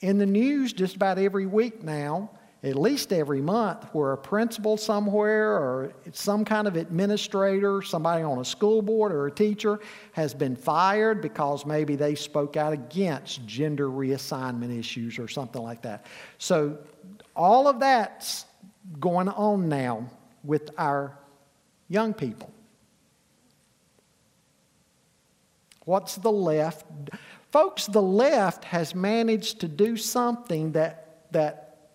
[SPEAKER 1] in the news just about every week now, at least every month, where a principal somewhere or some kind of administrator, somebody on a school board or a teacher has been fired because maybe they spoke out against gender reassignment issues or something like that. So, all of that's going on now with our young people. What's the left? Folks, the left has managed to do something that, that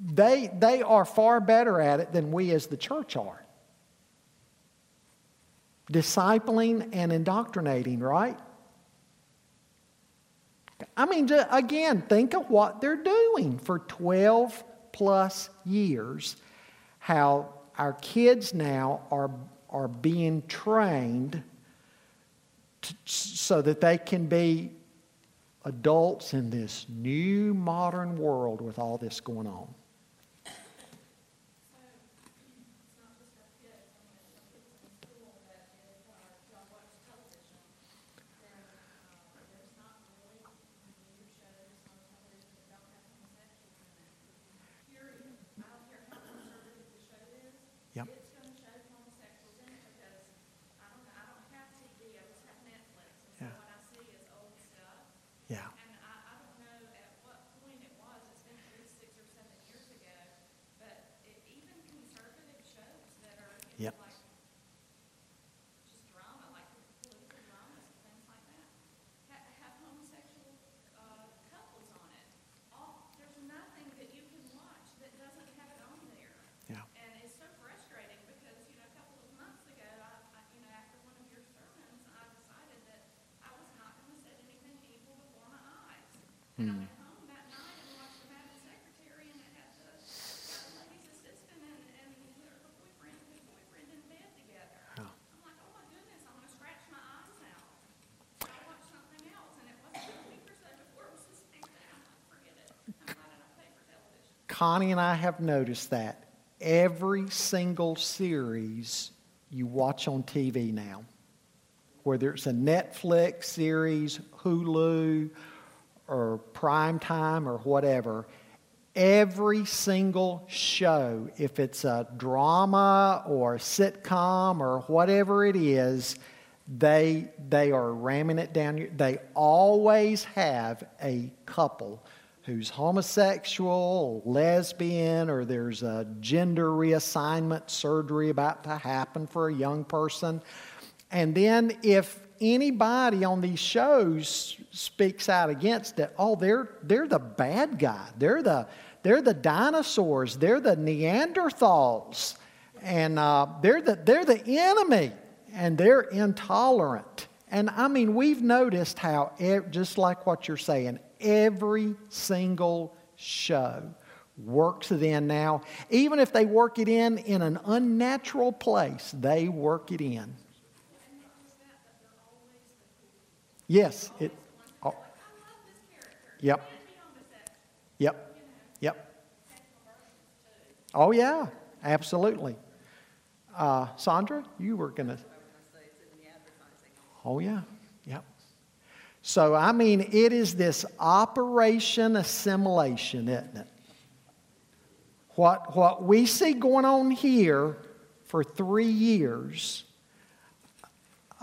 [SPEAKER 1] they, they are far better at it than we as the church are. Discipling and indoctrinating, right? I mean, again, think of what they're doing for 12 plus years, how our kids now are, are being trained to, so that they can be adults in this new modern world with all this going on. Connie and I have noticed that every single series you watch on TV now, whether it's a Netflix series, Hulu, or prime time or whatever, every single show, if it's a drama or a sitcom or whatever it is, they, they are ramming it down. They always have a couple who's homosexual, lesbian, or there's a gender reassignment surgery about to happen for a young person. And then if anybody on these shows speaks out against it, oh, they're, they're the bad guy. They're the, they're the dinosaurs. They're the Neanderthals. And uh, they're, the, they're the enemy. And they're intolerant. And I mean, we've noticed how, just like what you're saying, every single show works it in now. Even if they work it in in an unnatural place, they work it in. Yes, it. Oh, yep. Yep. Yep. Oh yeah, absolutely. Uh, Sandra, you were gonna. Oh yeah. Yep. So, I mean, it is this operation assimilation, isn't it? What, what we see going on here for three years,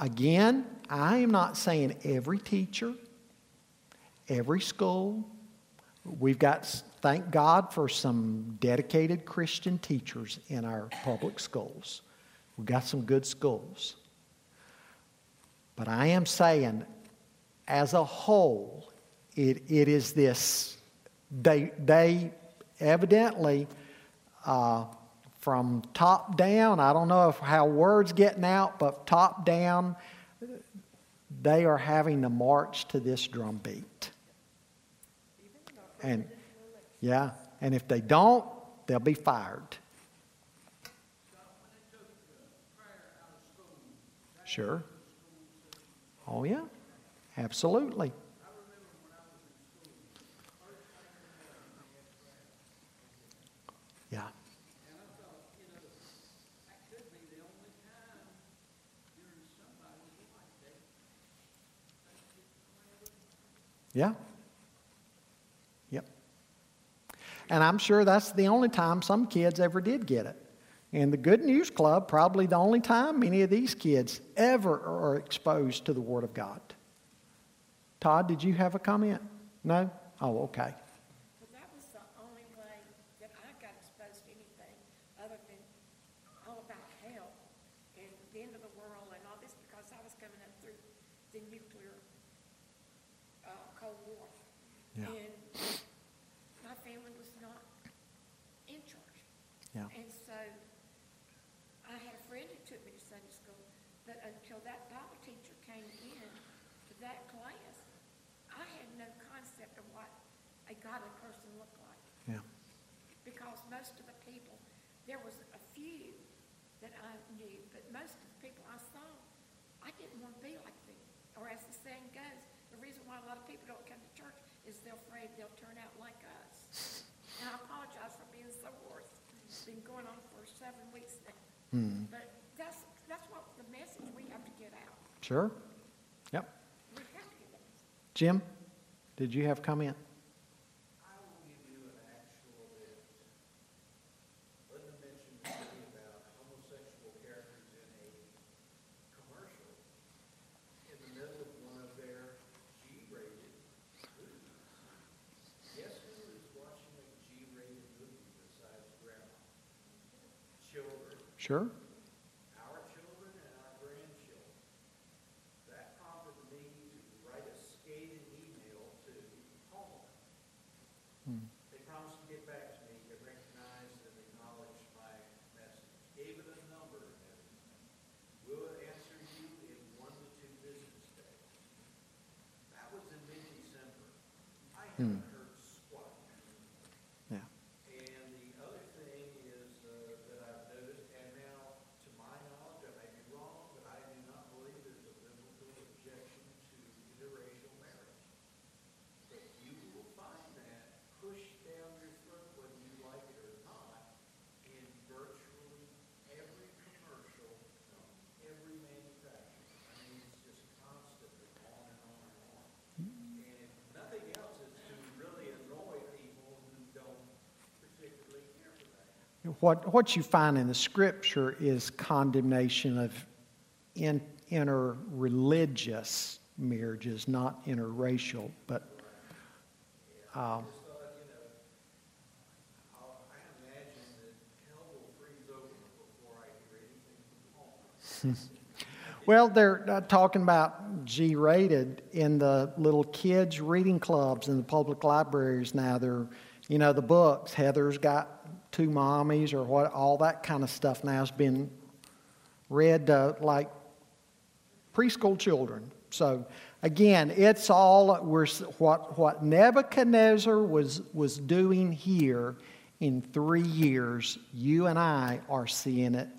[SPEAKER 1] again, I am not saying every teacher, every school. We've got, thank God for some dedicated Christian teachers in our public schools. We've got some good schools. But I am saying as a whole, it, it is this. They, they evidently, uh, from top down, I don't know if how words getting out, but top down, they are having to march to this drum beat. And yeah, and if they don't, they'll be fired. Sure. Oh, yeah. Absolutely. Yeah? Yep. And I'm sure that's the only time some kids ever did get it. And the Good News Club, probably the only time many of these kids ever are exposed to the Word of God. Todd, did you have a comment? No? Oh, okay.
[SPEAKER 21] Most of the people, there was a few that I knew, but most of the people I saw, I didn't want to be like them. Or as the saying goes, the reason why a lot of people don't come to church is they're afraid they'll turn out like us. And I apologize for being so hoarse. It's been going on for seven weeks now.
[SPEAKER 1] Hmm.
[SPEAKER 21] But that's, that's what the message we have to get out.
[SPEAKER 1] Sure. Yep.
[SPEAKER 21] We have to get that.
[SPEAKER 1] Jim, did you have comment?
[SPEAKER 2] Linda mentioned to me about homosexual characters in a commercial in the middle of one of their G-rated movies. Guess who is watching a G-rated movie besides grandma? Children.
[SPEAKER 1] Sure.
[SPEAKER 2] Our children and our grandchildren. That prompted me to write a scathing email to Hallmark.
[SPEAKER 1] Hmm.
[SPEAKER 2] They promised to get back to me, they recognized and acknowledged my message, gave it a number and everything. We'll answer you in one to two business days. That was in mid-December. I
[SPEAKER 1] Hmm.
[SPEAKER 2] haven't heard squat.
[SPEAKER 1] Yeah.
[SPEAKER 2] And the other thing is, uh, that I've noticed, and now, to my knowledge, I may be wrong, but I do not believe there's a biblical objection to interracial marriage. But you will find that pushed down your throat whether you like it or not in virtually every commercial from every manufacturer. I mean, it's just constantly on and on and on. And if nothing else, it's to really annoy people who don't particularly care for that.
[SPEAKER 1] What, what you find in the scripture is condemnation of in, interreligious marriages, not interracial, but um, well, they're uh, talking about G rated in the little kids' reading clubs in the public libraries now. They're, you know, the books. Heather's got two mommies or what, all that kind of stuff now has been read uh, like preschool children. So again, it's all what, what Nebuchadnezzar was, was doing here in three years, you and I are seeing it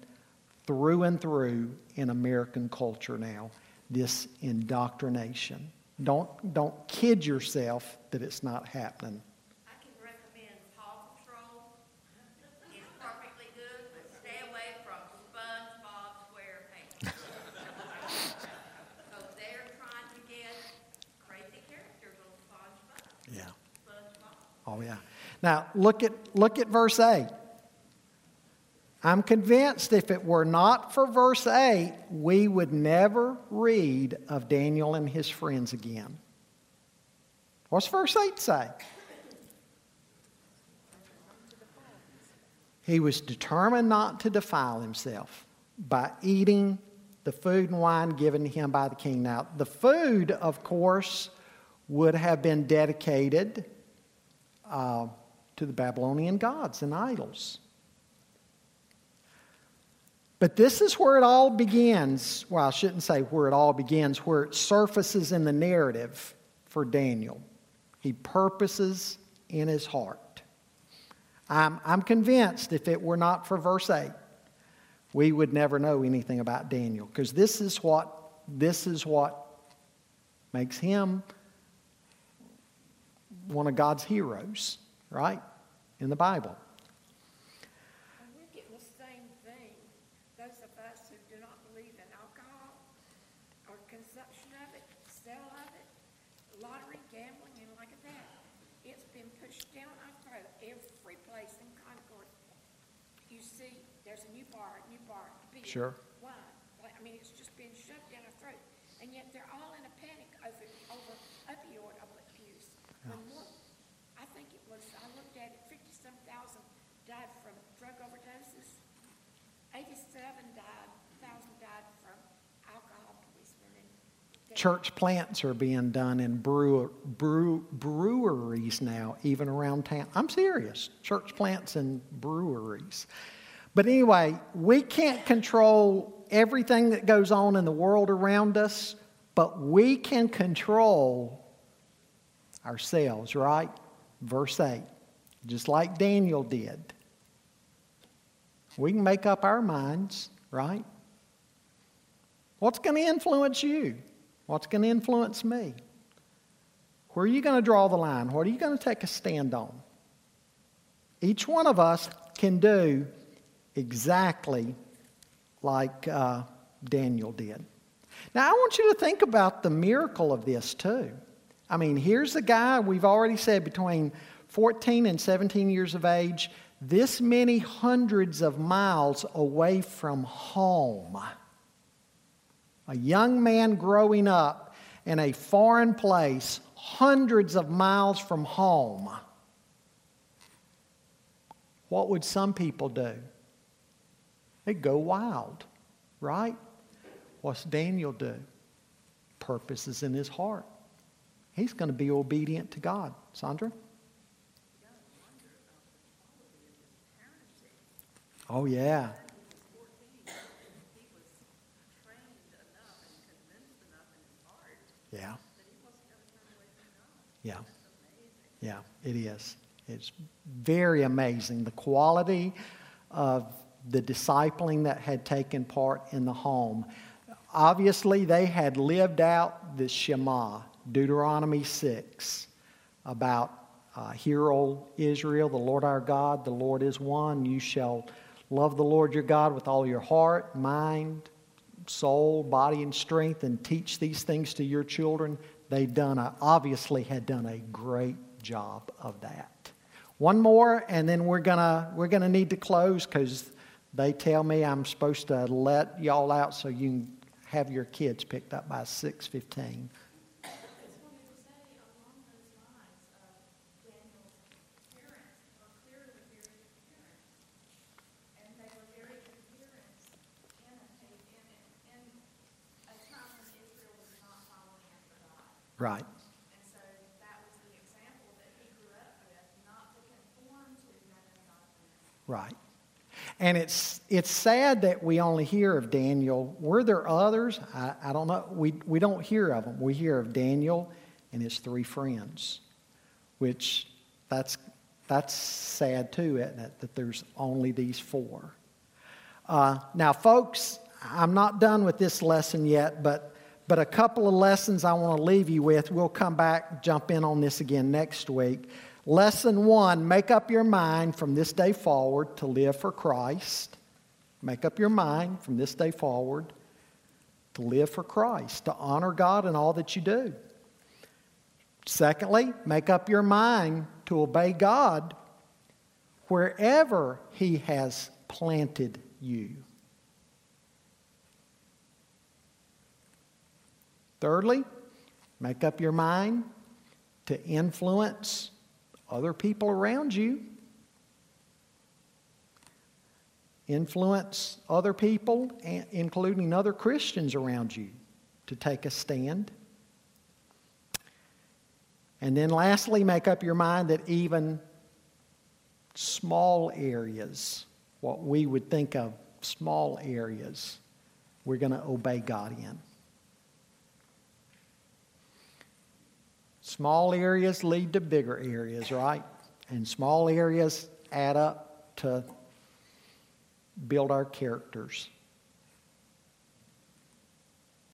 [SPEAKER 1] through and through in American culture now. This indoctrination. Don't, don't kid yourself that it's not happening.
[SPEAKER 21] I can recommend Paw Patrol. It's perfectly good, but stay away from SpongeBob SquarePants. So they're trying to get crazy characters on SpongeBob.
[SPEAKER 1] Yeah.
[SPEAKER 21] SpongeBob.
[SPEAKER 1] Oh yeah. Now look at look at verse 8. I'm convinced if it were not for verse 8, we would never read of Daniel and his friends again. What's verse 8 say? He was determined not to defile himself by eating the food and wine given to him by the king. Now, the food, of course, would have been dedicated uh, to the Babylonian gods and idols. But this is where it all begins. Well, I shouldn't say where it all begins, where it surfaces in the narrative for Daniel. He purposes in his heart. I'm, I'm convinced if it were not for verse 8, we would never know anything about Daniel because this is what this is what makes him one of God's heroes, right? In the Bible.
[SPEAKER 21] And we're getting the same thing, those of us who do not believe in alcohol or consumption of it, sale of it, lottery, gambling, and like that. It's been pushed down our throat every place in Concord. You see, there's a new bar, a new bar, big.
[SPEAKER 1] Sure.
[SPEAKER 21] Why? Like, I mean, it's just been shoved down our throat. And yet they're all in a panic over, over opioid abuse. When more, I think it was, I looked at it, fifty-some thousand died from drug overdoses. Eighty-seven died, thousand died from alcohol poisoning. and
[SPEAKER 1] Church plants are being done in brewer, brew, breweries now, even around town. I'm serious. Church plants and breweries. But anyway, we can't control everything that goes on in the world around us, but we can control ourselves, right? Verse 8. Just like Daniel did. We can make up our minds, right? What's going to influence you? What's going to influence me? Where are you going to draw the line? What are you going to take a stand on? Each one of us can do exactly like uh, Daniel did. Now, I want you to think about the miracle of this too. I mean, here's a guy we've already said between 14 and 17 years of age, this many hundreds of miles away from home. A young man growing up in a foreign place, hundreds of miles from home. What would some people do? They'd go wild, right? What's Daniel do? Purpose is in his heart. He's going to be obedient to God. Sandra? Oh, yeah. Yeah. Yeah. Yeah, it is. It's very amazing the quality of the discipling that had taken part in the home. Obviously, they had lived out the Shema, Deuteronomy 6, about uh, Hear, O Israel, the Lord our God, the Lord is one. You shall love the Lord your God with all your heart, mind, soul, body, and strength, and teach these things to your children. They've done a, obviously had done a great job of that. One more, and then we're gonna we're gonna need to close because they tell me I'm supposed to let y'all out so you can have your kids picked up by six fifteen. Right. Right. And it's, it's sad that we only hear of Daniel. Were there others? I, I don't know. We, we don't hear of them. We hear of Daniel and his three friends, which that's, that's sad too, isn't it? That there's only these four. Uh, now, folks, I'm not done with this lesson yet, but, but a couple of lessons I want to leave you with. We'll come back, jump in on this again next week. Lesson one make up your mind from this day forward to live for Christ. Make up your mind from this day forward to live for Christ, to honor God in all that you do. Secondly, make up your mind to obey God wherever He has planted you. Thirdly, make up your mind to influence other people around you. Influence other people, including other Christians around you, to take a stand. And then lastly, make up your mind that even small areas, what we would think of small areas, we're going to obey God in. Small areas lead to bigger areas, right? And small areas add up to build our characters.